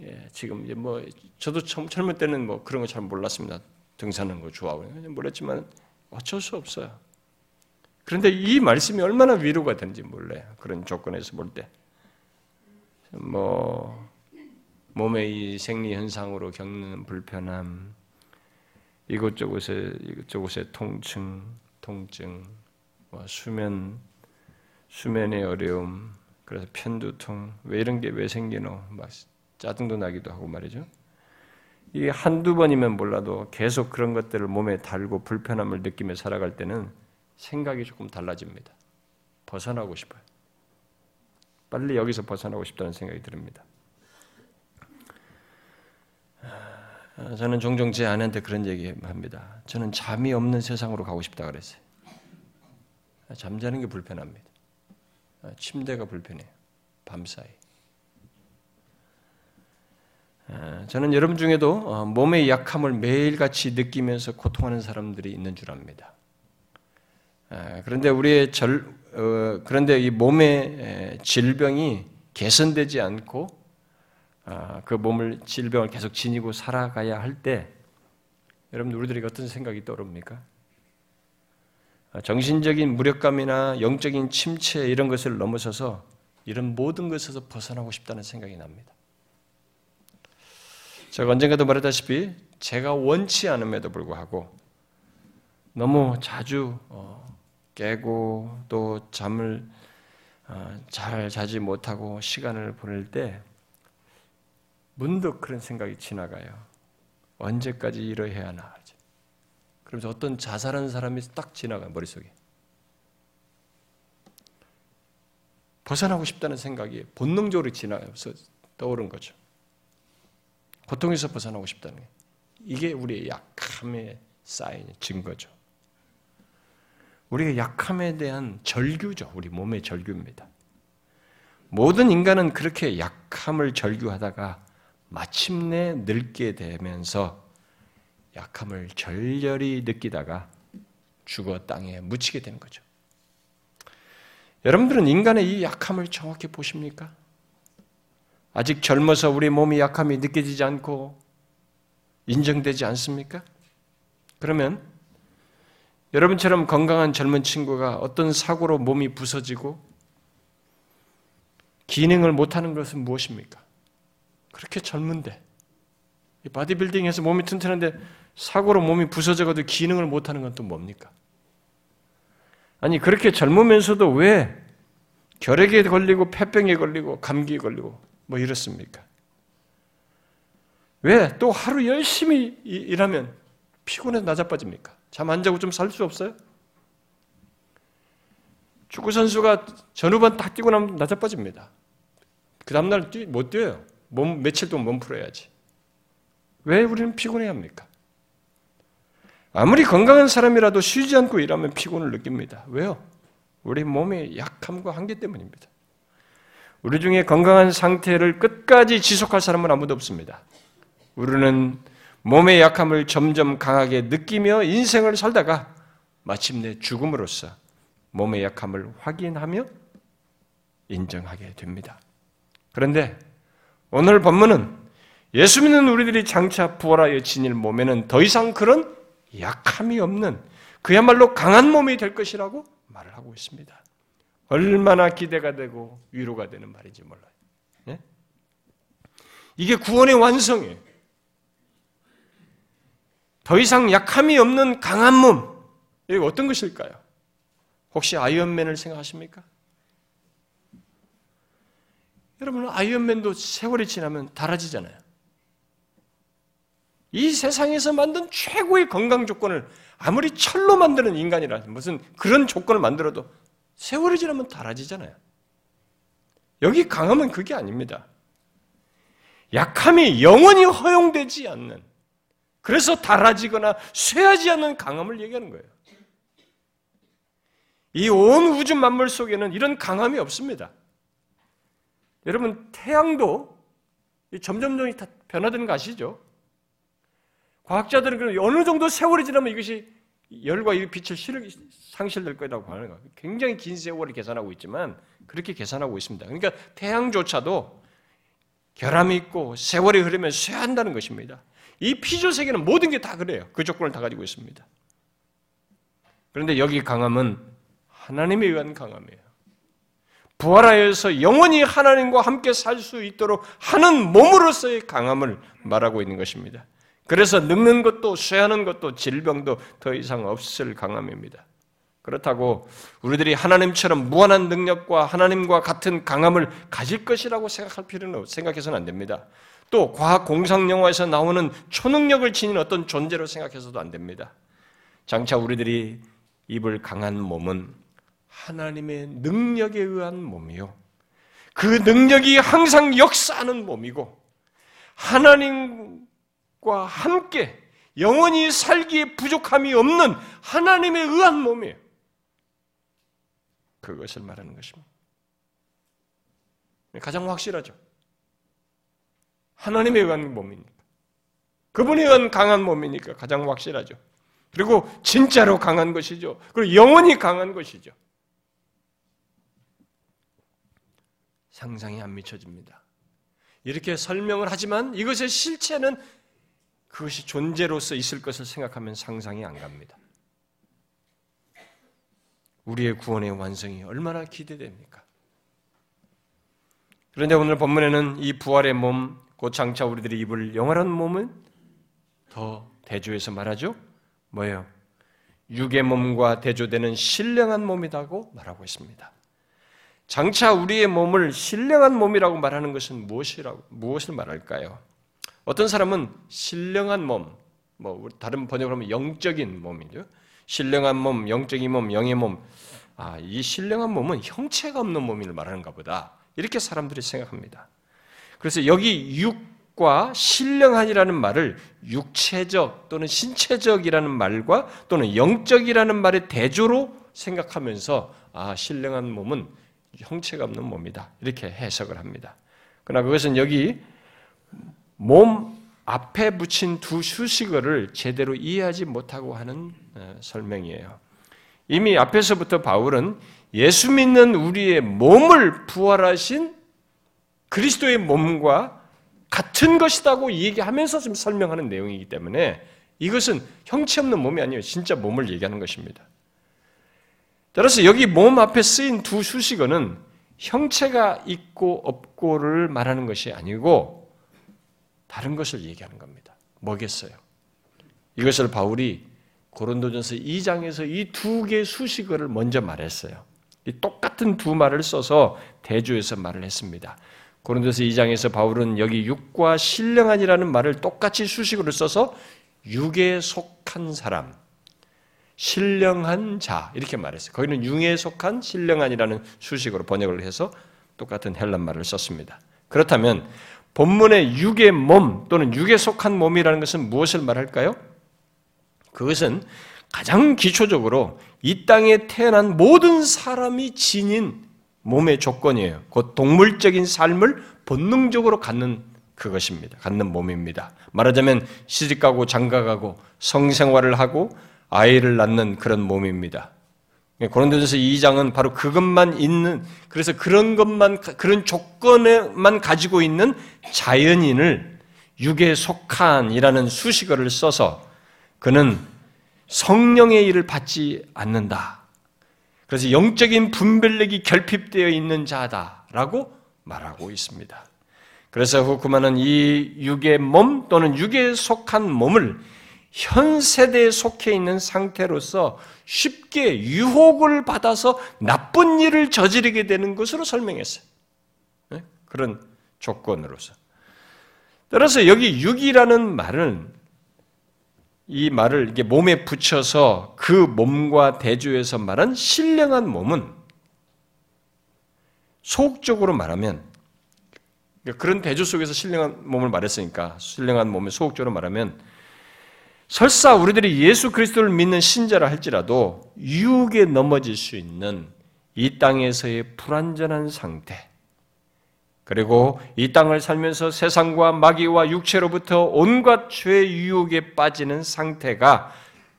예, 지금 이제 뭐 저도 젊을 때는 뭐 그런 거 잘 몰랐습니다. 등산하는 거 좋아하고 몰랐지만 어쩔 수 없어요. 그런데 이 말씀이 얼마나 위로가 되는지 몰라요. 그런 조건에서 볼 때. 뭐 몸의 이 생리 현상으로 겪는 불편함, 이곳저곳에 이곳저곳의 통증, 통증, 뭐 수면 수면의 어려움, 그래서 편두통, 왜 이런 게 왜 생기노? 막 짜증도 나기도 하고 말이죠. 이 한두 번이면 몰라도 계속 그런 것들을 몸에 달고 불편함을 느끼며 살아갈 때는 생각이 조금 달라집니다. 벗어나고 싶어요. 빨리 여기서 벗어나고 싶다는 생각이 듭니다. 아, 저는 종종 제 아내한테 그런 얘기 합니다. 저는 잠이 없는 세상으로 가고 싶다 그랬어요. 잠자는 게 불편합니다. 아, 침대가 불편해요. 밤 사이. 아, 저는 여러분 중에도 어, 몸의 약함을 매일같이 느끼면서 고통하는 사람들이 있는 줄 압니다. 그런데 우리의 절, 어, 그런데 이 몸의 질병이 개선되지 않고 아, 그 몸을 질병을 계속 지니고 살아가야 할 때 여러분 우리들에게 어떤 생각이 떠오릅니까? 아, 정신적인 무력감이나 영적인 침체 이런 것을 넘어서서 이런 모든 것에서 벗어나고 싶다는 생각이 납니다. 제가 언젠가도 말했다시피 제가 원치 않음에도 불구하고 너무 자주 어, 깨고 또 잠을 어, 잘 자지 못하고 시간을 보낼 때 문득 그런 생각이 지나가요. 언제까지 이러해야 하나. 그러면서 어떤 자살한 사람이 딱 지나가요, 머릿속에. 벗어나고 싶다는 생각이 본능적으로 지나서 떠오른 거죠. 고통에서 벗어나고 싶다는 게. 이게 우리의 약함의 사인, 증거죠. 우리가 약함에 대한 절규죠. 우리 몸의 절규입니다. 모든 인간은 그렇게 약함을 절규하다가 마침내 늙게 되면서 약함을 절절히 느끼다가 죽어 땅에 묻히게 되는 거죠. 여러분들은 인간의 이 약함을 정확히 보십니까? 아직 젊어서 우리 몸의 약함이 느껴지지 않고 인정되지 않습니까? 그러면 여러분처럼 건강한 젊은 친구가 어떤 사고로 몸이 부서지고 기능을 못하는 것은 무엇입니까? 그렇게 젊은데 바디빌딩에서 몸이 튼튼한데 사고로 몸이 부서져가지고 기능을 못하는 건 또 뭡니까? 아니 그렇게 젊으면서도 왜 결핵에 걸리고 폐병에 걸리고 감기에 걸리고 뭐 이렇습니까? 왜? 또 하루 열심히 일하면 피곤해서 낮아빠집니까? 잠 안 자고 좀 살 수 없어요? 축구 선수가 전후반 딱 뛰고 나면 낮아빠집니다. 그 다음날 못 뛰어요. 몸, 며칠 동안 몸 풀어야지. 왜 우리는 피곤해 합니까? 아무리 건강한 사람이라도 쉬지 않고 일하면 피곤을 느낍니다. 왜요? 우리 몸의 약함과 한계 때문입니다. 우리 중에 건강한 상태를 끝까지 지속할 사람은 아무도 없습니다. 우리는 몸의 약함을 점점 강하게 느끼며 인생을 살다가 마침내 죽음으로써 몸의 약함을 확인하며 인정하게 됩니다. 그런데 오늘 본문은 예수 믿는 우리들이 장차 부활하여 지닐 몸에는 더 이상 그런 약함이 없는 그야말로 강한 몸이 될 것이라고 말을 하고 있습니다. 얼마나 기대가 되고 위로가 되는 말인지 몰라요. 예? 이게 구원의 완성이에요. 더 이상 약함이 없는 강한 몸. 이게 어떤 것일까요? 혹시 아이언맨을 생각하십니까? 여러분, 아이언맨도 세월이 지나면 달아지잖아요. 이 세상에서 만든 최고의 건강 조건을 아무리 철로 만드는 인간이라 무슨 그런 조건을 만들어도 세월이 지나면 달아지잖아요. 여기 강함은 그게 아닙니다. 약함이 영원히 허용되지 않는 그래서 달아지거나 쇠하지 않는 강함을 얘기하는 거예요. 이 온 우주 만물 속에는 이런 강함이 없습니다. 여러분 태양도 점점점 다 변화되는 거 아시죠? 과학자들은 어느 정도 세월이 지나면 이것이 열과 이 빛을 상실될 거라고 하는 거. 굉장히 긴 세월을 계산하고 있지만 그렇게 계산하고 있습니다. 그러니까 태양조차도 결함이 있고 세월이 흐르면 쇠한다는 것입니다. 이 피조 세계는 모든 게 다 그래요. 그 조건을 다 가지고 있습니다. 그런데 여기 강함은 하나님에 의한 강함이에요. 부활하여서 영원히 하나님과 함께 살 수 있도록 하는 몸으로서의 강함을 말하고 있는 것입니다. 그래서 늙는 것도 쇠하는 것도 질병도 더 이상 없을 강함입니다. 그렇다고 우리들이 하나님처럼 무한한 능력과 하나님과 같은 강함을 가질 것이라고 생각할 필요는 생각해서는 안 됩니다. 또 과학 공상 영화에서 나오는 초능력을 지닌 어떤 존재로 생각해서도 안 됩니다. 장차 우리들이 입을 강한 몸은 하나님의 능력에 의한 몸이요. 그 능력이 항상 역사하는 몸이고 하나님 과 함께 영원히 살기에 부족함이 없는 하나님에 의한 몸이에요. 그것을 말하는 것입니다. 가장 확실하죠. 하나님에 의한 몸이니까. 그분에 의한 강한 몸이니까 가장 확실하죠. 그리고 진짜로 강한 것이죠. 그리고 영원히 강한 것이죠. 상상이 안 미쳐집니다. 이렇게 설명을 하지만 이것의 실체는 그것이 존재로서 있을 것을 생각하면 상상이 안 갑니다. 우리의 구원의 완성이 얼마나 기대됩니까? 그런데 오늘 본문에는 이 부활의 몸, 곧 장차 우리들이 입을 영원한 몸은 더 대조해서 말하죠. 뭐예요? 육의 몸과 대조되는 신령한 몸이라고 말하고 있습니다. 장차 우리의 몸을 신령한 몸이라고 말하는 것은 무엇이라고 무엇을 말할까요? 어떤 사람은 신령한 몸, 뭐 다른 번역으로 하면 영적인 몸이죠. 신령한 몸, 영적인 몸, 영의 몸. 아, 이 신령한 몸은 형체가 없는 몸을 말하는가 보다. 이렇게 사람들이 생각합니다. 그래서 여기 육과 신령한이라는 말을 육체적 또는 신체적이라는 말과 또는 영적이라는 말의 대조로 생각하면서 아, 신령한 몸은 형체가 없는 몸이다. 이렇게 해석을 합니다. 그러나 그것은 여기 몸 앞에 붙인 두 수식어를 제대로 이해하지 못하고 하는 어, 설명이에요. 이미 앞에서부터 바울은 예수 믿는 우리의 몸을 부활하신 그리스도의 몸과 같은 것이라고 얘기하면서 좀 설명하는 내용이기 때문에 이것은 형체 없는 몸이 아니에요. 진짜 몸을 얘기하는 것입니다. 따라서 여기 몸 앞에 쓰인 두 수식어는 형체가 있고 없고를 말하는 것이 아니고 다른 것을 얘기하는 겁니다. 뭐겠어요? 이것을 바울이 고린도전서 2장에서 이 두 개의 수식어를 먼저 말했어요. 이 똑같은 두 말을 써서 대조해서 말을 했습니다. 고린도서 2장에서 바울은 여기 육과 신령한이라는 말을 똑같이 수식으로 써서 육에 속한 사람, 신령한 자 이렇게 말했어요. 거기는 융에 속한 신령한이라는 수식으로 번역을 해서 똑같은 헬란 말을 썼습니다. 그렇다면 본문의 육의 몸 또는 육에 속한 몸이라는 것은 무엇을 말할까요? 그것은 가장 기초적으로 이 땅에 태어난 모든 사람이 지닌 몸의 조건이에요. 곧 동물적인 삶을 본능적으로 갖는 그것입니다. 갖는 몸입니다. 말하자면 시집가고 장가가고 성생활을 하고 아이를 낳는 그런 몸입니다. 고린도전서 2장은 바로 그것만 있는 그래서 그런 것만 그런 조건에만 가지고 있는 자연인을 육에 속한이라는 수식어를 써서 그는 성령의 일을 받지 않는다. 그래서 영적인 분별력이 결핍되어 있는 자다라고 말하고 있습니다. 그래서 후쿠마는 이 육의 몸 또는 육에 속한 몸을 현 세대에 속해 있는 상태로서 쉽게 유혹을 받아서 나쁜 일을 저지르게 되는 것으로 설명했어요. 네? 그런 조건으로서. 따라서 여기 육이라는 말은 이 말을 이게 몸에 붙여서 그 몸과 대조해서 말한 신령한 몸은 소극적으로 말하면 그런 대조 속에서 신령한 몸을 말했으니까 신령한 몸을 소극적으로 말하면 설사 우리들이 예수 그리스도를 믿는 신자라 할지라도 유혹에 넘어질 수 있는 이 땅에서의 불완전한 상태 그리고 이 땅을 살면서 세상과 마귀와 육체로부터 온갖 죄의 유혹에 빠지는 상태가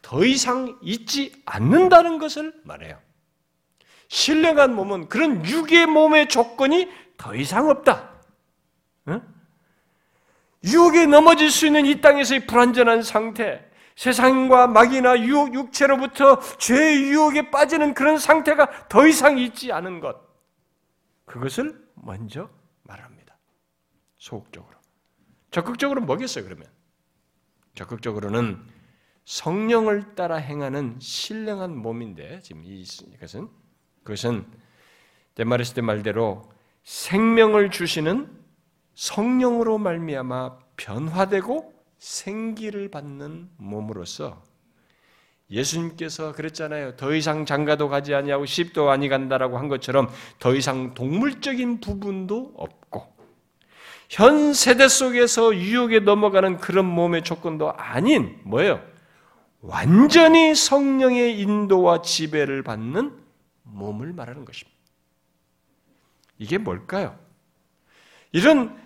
더 이상 있지 않는다는 것을 말해요. 신령한 몸은 그런 육의 몸의 조건이 더 이상 없다. 응? 유혹에 넘어질 수 있는 이 땅에서의 불완전한 상태, 세상과 마귀나 유혹, 육체로부터 죄의 유혹에 빠지는 그런 상태가 더 이상 있지 않은 것. 그것을 먼저 말합니다. 소극적으로. 적극적으로 뭐겠어요, 그러면? 적극적으로는 성령을 따라 행하는 신령한 몸인데, 지금 이것은, 그것은, 데마리스 때 말대로 생명을 주시는 성령으로 말미암아 변화되고 생기를 받는 몸으로서 예수님께서 그랬잖아요. 더 이상 장가도 가지 아니하고 십도 아니 간다라고 한 것처럼 더 이상 동물적인 부분도 없고 현 세대 속에서 유혹에 넘어가는 그런 몸의 조건도 아닌 뭐예요? 완전히 성령의 인도와 지배를 받는 몸을 말하는 것입니다. 이게 뭘까요? 이런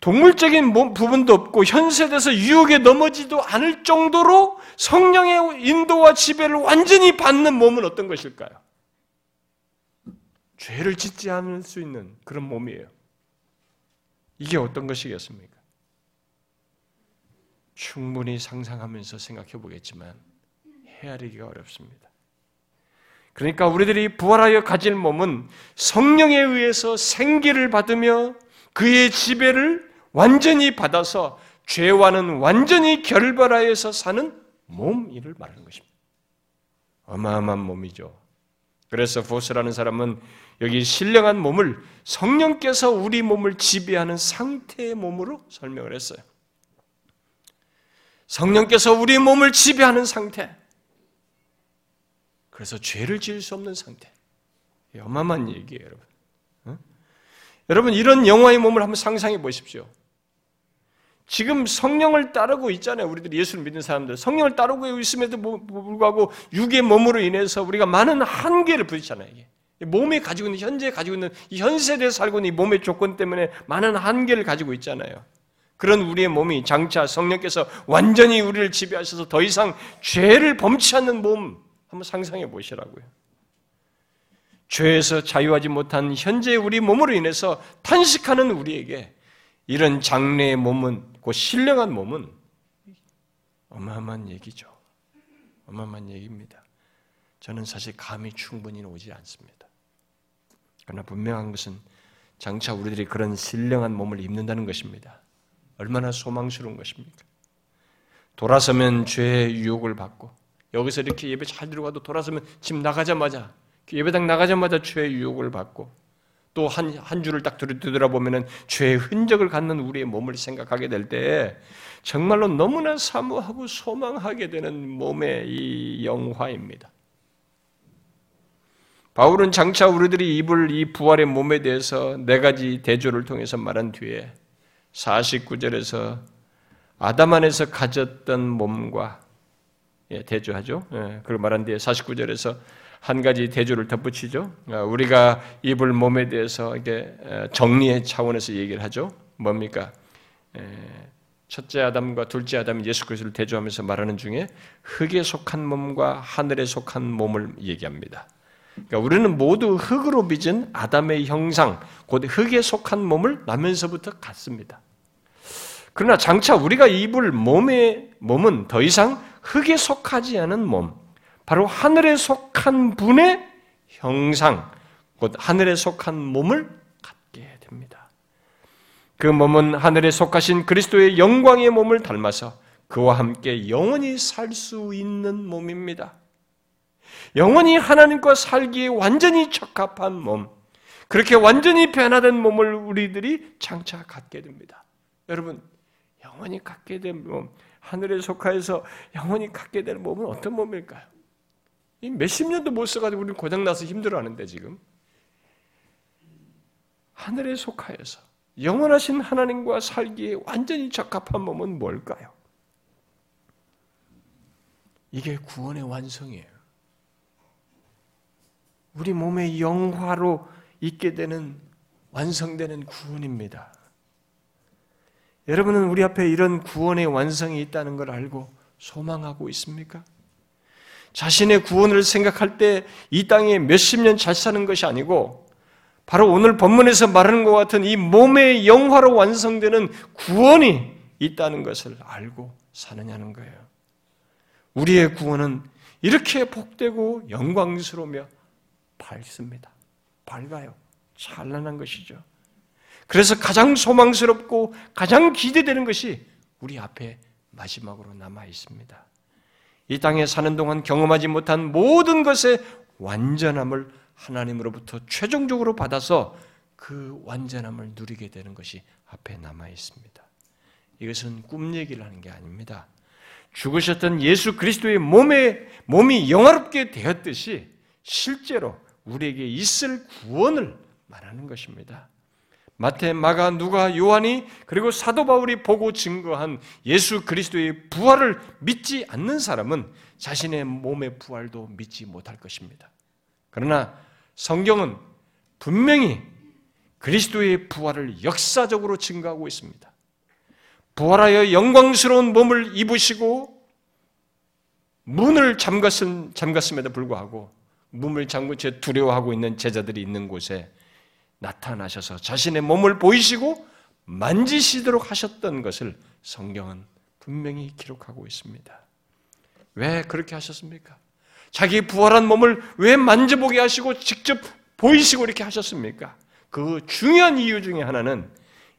동물적인 부분도 없고 현세대에서 유혹에 넘어지도 않을 정도로 성령의 인도와 지배를 완전히 받는 몸은 어떤 것일까요? 죄를 짓지 않을 수 있는 그런 몸이에요. 이게 어떤 것이겠습니까? 충분히 상상하면서 생각해 보겠지만 헤아리기가 어렵습니다. 그러니까 우리들이 부활하여 가질 몸은 성령에 의해서 생기를 받으며 그의 지배를 완전히 받아서 죄와는 완전히 결별하여서 사는 몸이를 말하는 것입니다. 어마어마한 몸이죠. 그래서 보스라는 사람은 여기 신령한 몸을 성령께서 우리 몸을 지배하는 상태의 몸으로 설명을 했어요. 성령께서 우리 몸을 지배하는 상태. 그래서 죄를 지을 수 없는 상태. 어마어마한 얘기예요, 여러분. 어? 여러분, 이런 영화의 몸을 한번 상상해 보십시오. 지금 성령을 따르고 있잖아요. 우리들 예수를 믿는 사람들. 성령을 따르고 있음에도 불구하고 육의 몸으로 인해서 우리가 많은 한계를 부딪잖아요. 이게. 몸에 가지고 있는, 현재 가지고 있는, 이 현세대에 살고 있는 이 몸의 조건 때문에 많은 한계를 가지고 있잖아요. 그런 우리의 몸이 장차 성령께서 완전히 우리를 지배하셔서 더 이상 죄를 범치 않는 몸 한번 상상해 보시라고요. 죄에서 자유하지 못한 현재 우리 몸으로 인해서 탄식하는 우리에게 이런 장래의 몸은 그 신령한 몸은 어마어마한 얘기죠. 어마어마한 얘기입니다. 저는 사실 감이 충분히 오지 않습니다. 그러나 분명한 것은 장차 우리들이 그런 신령한 몸을 입는다는 것입니다. 얼마나 소망스러운 것입니까? 돌아서면 죄의 유혹을 받고 여기서 이렇게 예배 잘 들어가도 돌아서면 집 나가자마자 예배당 나가자마자 죄의 유혹을 받고 또 한 한 주를 딱 되돌아보면은 죄의 흔적을 갖는 우리의 몸을 생각하게 될 때 정말로 너무나 사모하고 소망하게 되는 몸의 이 영화입니다. 바울은 장차 우리들이 입을 이 부활의 몸에 대해서 네 가지 대조를 통해서 말한 뒤에 49절에서 아담 안에서 가졌던 몸과 예, 대조하죠. 예, 그걸 말한 뒤에 49절에서 한 가지 대조를 덧붙이죠. 어, 우리가 입을 몸에 대해서 이게 정리의 차원에서 얘기를 하죠. 뭡니까? 첫째 아담과 둘째 아담 예수 그리스도를 대조하면서 말하는 중에 흙에 속한 몸과 하늘에 속한 몸을 얘기합니다. 그러니까 우리는 모두 흙으로 빚은 아담의 형상, 곧 흙에 속한 몸을 나면서부터 갖습니다. 그러나 장차 우리가 입을 몸의 몸은 더 이상 흙에 속하지 않은 몸, 바로 하늘에 속한 분의 형상, 곧 하늘에 속한 몸을 갖게 됩니다. 그 몸은 하늘에 속하신 그리스도의 영광의 몸을 닮아서 그와 함께 영원히 살 수 있는 몸입니다. 영원히 하나님과 살기에 완전히 적합한 몸, 그렇게 완전히 변화된 몸을 우리들이 장차 갖게 됩니다. 여러분, 영원히 갖게 된 몸, 하늘에 속하여서 영원히 갖게 되는 몸은 어떤 몸일까요? 몇십 년도 못 써가지고 우리는 고장나서 힘들어하는데 지금 하늘에 속하여서 영원하신 하나님과 살기에 완전히 적합한 몸은 뭘까요? 이게 구원의 완성이에요. 우리 몸의 영화로 있게 되는 완성되는 구원입니다. 여러분은 우리 앞에 이런 구원의 완성이 있다는 걸 알고 소망하고 있습니까? 자신의 구원을 생각할 때 이 땅에 몇십 년 잘 사는 것이 아니고 바로 오늘 본문에서 말하는 것 같은 이 몸의 영화로 완성되는 구원이 있다는 것을 알고 사느냐는 거예요. 우리의 구원은 이렇게 복되고 영광스러우며 밝습니다. 밝아요. 찬란한 것이죠. 그래서 가장 소망스럽고 가장 기대되는 것이 우리 앞에 마지막으로 남아 있습니다. 이 땅에 사는 동안 경험하지 못한 모든 것의 완전함을 하나님으로부터 최종적으로 받아서 그 완전함을 누리게 되는 것이 앞에 남아 있습니다. 이것은 꿈 얘기를 하는 게 아닙니다. 죽으셨던 예수 그리스도의 몸에 몸이 영화롭게 되었듯이 실제로 우리에게 있을 구원을 말하는 것입니다. 마태, 마가, 누가, 요한이 그리고 사도 바울이 보고 증거한 예수 그리스도의 부활을 믿지 않는 사람은 자신의 몸의 부활도 믿지 못할 것입니다. 그러나 성경은 분명히 그리스도의 부활을 역사적으로 증거하고 있습니다. 부활하여 영광스러운 몸을 입으시고 문을 잠갔음, 잠갔음에도 불구하고 문을 잠근 채 두려워하고 있는 제자들이 있는 곳에 나타나셔서 자신의 몸을 보이시고 만지시도록 하셨던 것을 성경은 분명히 기록하고 있습니다. 왜 그렇게 하셨습니까? 자기 부활한 몸을 왜 만져보게 하시고 직접 보이시고 이렇게 하셨습니까? 그 중요한 이유 중에 하나는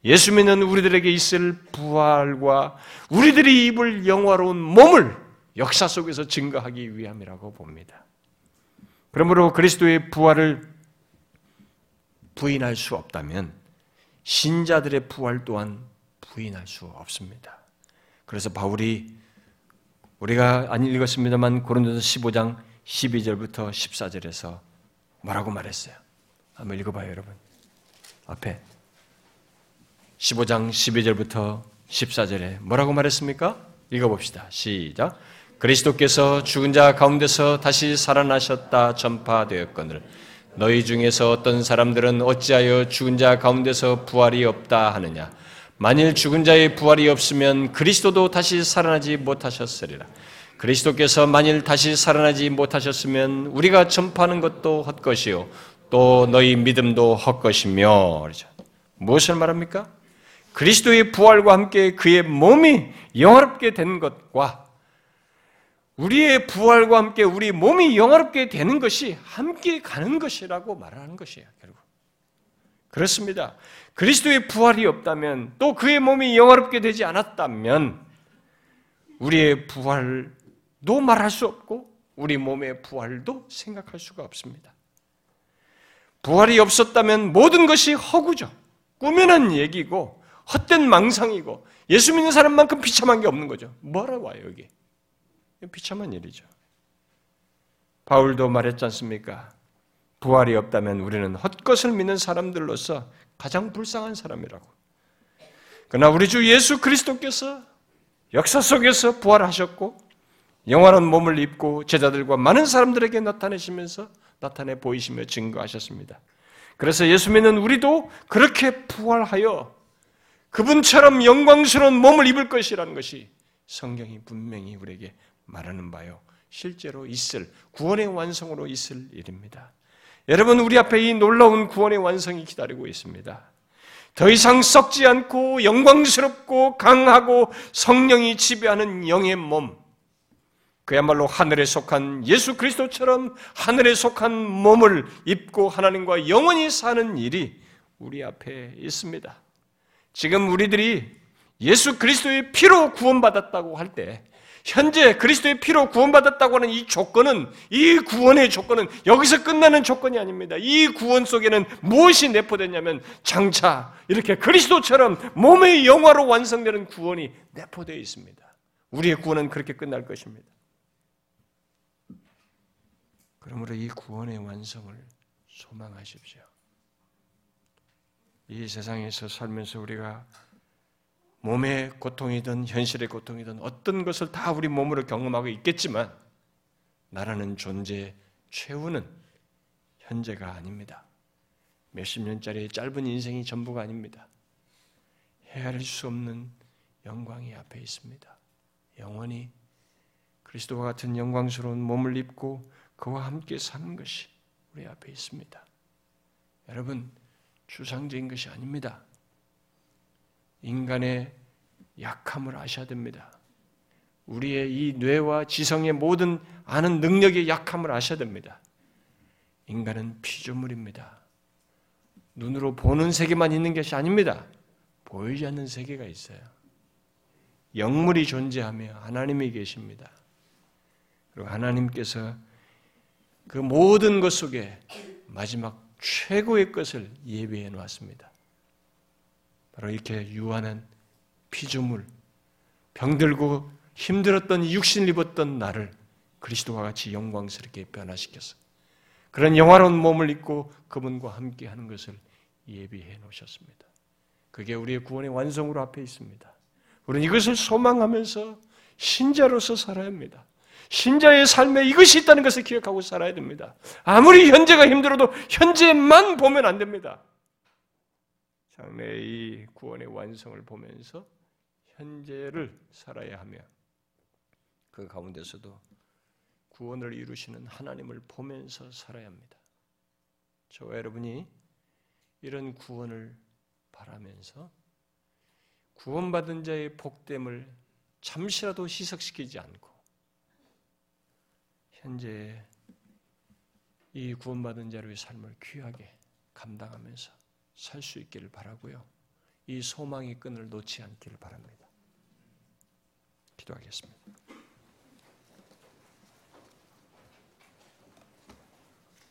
예수 믿는 우리들에게 있을 부활과 우리들이 입을 영화로운 몸을 역사 속에서 증거하기 위함이라고 봅니다. 그러므로 그리스도의 부활을 부인할 수 없다면 신자들의 부활 또한 부인할 수 없습니다. 그래서 바울이 우리가 안 읽었습니다만 고린도서 15장 12절부터 14절에서 뭐라고 말했어요? 한번 읽어봐요, 여러분. 앞에 15장 12절부터 14절에 뭐라고 말했습니까? 읽어봅시다. 시작. 그리스도께서 죽은 자 가운데서 다시 살아나셨다 전파되었거늘 너희 중에서 어떤 사람들은 어찌하여 죽은 자 가운데서 부활이 없다 하느냐? 만일 죽은 자의 부활이 없으면 그리스도도 다시 살아나지 못하셨으리라. 그리스도께서 만일 다시 살아나지 못하셨으면 우리가 전파하는 것도 헛것이요. 또 너희 믿음도 헛것이며. 무엇을 말합니까? 그리스도의 부활과 함께 그의 몸이 영화롭게 된 것과 우리의 부활과 함께 우리 몸이 영화롭게 되는 것이 함께 가는 것이라고 말하는 것이에요, 결국. 그렇습니다. 그리스도의 부활이 없다면 또 그의 몸이 영화롭게 되지 않았다면 우리의 부활도 말할 수 없고 우리 몸의 부활도 생각할 수가 없습니다. 부활이 없었다면 모든 것이 허구죠. 꾸며낸 얘기고 헛된 망상이고 예수 믿는 사람만큼 비참한 게 없는 거죠. 뭐라 와요 여기? 비참한 일이죠. 바울도 말했지 않습니까? 부활이 없다면 우리는 헛것을 믿는 사람들로서 가장 불쌍한 사람이라고. 그러나 우리 주 예수 그리스도께서 역사 속에서 부활하셨고 영원한 몸을 입고 제자들과 많은 사람들에게 나타내시면서 나타내 보이시며 증거하셨습니다. 그래서 예수 믿는 우리도 그렇게 부활하여 그분처럼 영광스러운 몸을 입을 것이라는 것이 성경이 분명히 우리에게 말하는 바요. 실제로 있을 구원의 완성으로 있을 일입니다. 여러분 우리 앞에 이 놀라운 구원의 완성이 기다리고 있습니다. 더 이상 썩지 않고 영광스럽고 강하고 성령이 지배하는 영의 몸, 그야말로 하늘에 속한 예수 그리스도처럼 하늘에 속한 몸을 입고 하나님과 영원히 사는 일이 우리 앞에 있습니다. 지금 우리들이 예수 그리스도의 피로 구원받았다고 할 때, 현재 그리스도의 피로 구원받았다고 하는 이 조건은, 이 구원의 조건은 여기서 끝나는 조건이 아닙니다. 이 구원 속에는 무엇이 내포됐냐면, 장차 이렇게 그리스도처럼 몸의 영화로 완성되는 구원이 내포되어 있습니다. 우리의 구원은 그렇게 끝날 것입니다. 그러므로 이 구원의 완성을 소망하십시오. 이 세상에서 살면서 우리가 몸의 고통이든 현실의 고통이든 어떤 것을 다 우리 몸으로 경험하고 있겠지만 나라는 존재의 최후는 현재가 아닙니다. 몇십 년짜리 짧은 인생이 전부가 아닙니다. 헤아릴 수 없는 영광이 앞에 있습니다. 영원히 그리스도와 같은 영광스러운 몸을 입고 그와 함께 사는 것이 우리 앞에 있습니다. 여러분, 추상적인 것이 아닙니다. 인간의 약함을 아셔야 됩니다. 우리의 이 뇌와 지성의 모든 아는 능력의 약함을 아셔야 됩니다. 인간은 피조물입니다. 눈으로 보는 세계만 있는 것이 아닙니다. 보이지 않는 세계가 있어요. 영물이 존재하며 하나님이 계십니다. 그리고 하나님께서 그 모든 것 속에 마지막 최고의 것을 예비해 놓았습니다. 바로 이렇게 유한한 피조물, 병들고 힘들었던 육신을 입었던 나를 그리스도와 같이 영광스럽게 변화시켰어. 그런 영화로운 몸을 입고 그분과 함께 하는 것을 예비해 놓으셨습니다. 그게 우리의 구원의 완성으로 앞에 있습니다. 우리는 이것을 소망하면서 신자로서 살아야 합니다. 신자의 삶에 이것이 있다는 것을 기억하고 살아야 됩니다. 아무리 현재가 힘들어도 현재만 보면 안 됩니다. 장래의 이 구원의 완성을 보면서 현재를 살아야 하며 그 가운데서도 구원을 이루시는 하나님을 보면서 살아야 합니다. 저와 여러분이 이런 구원을 바라면서 구원받은 자의 복됨을 잠시라도 희석시키지 않고 현재 이 구원받은 자로의 삶을 귀하게 감당하면서 살 수 있기를 바라고요. 이 소망의 끈을 놓지 않기를 바랍니다. 기도하겠습니다.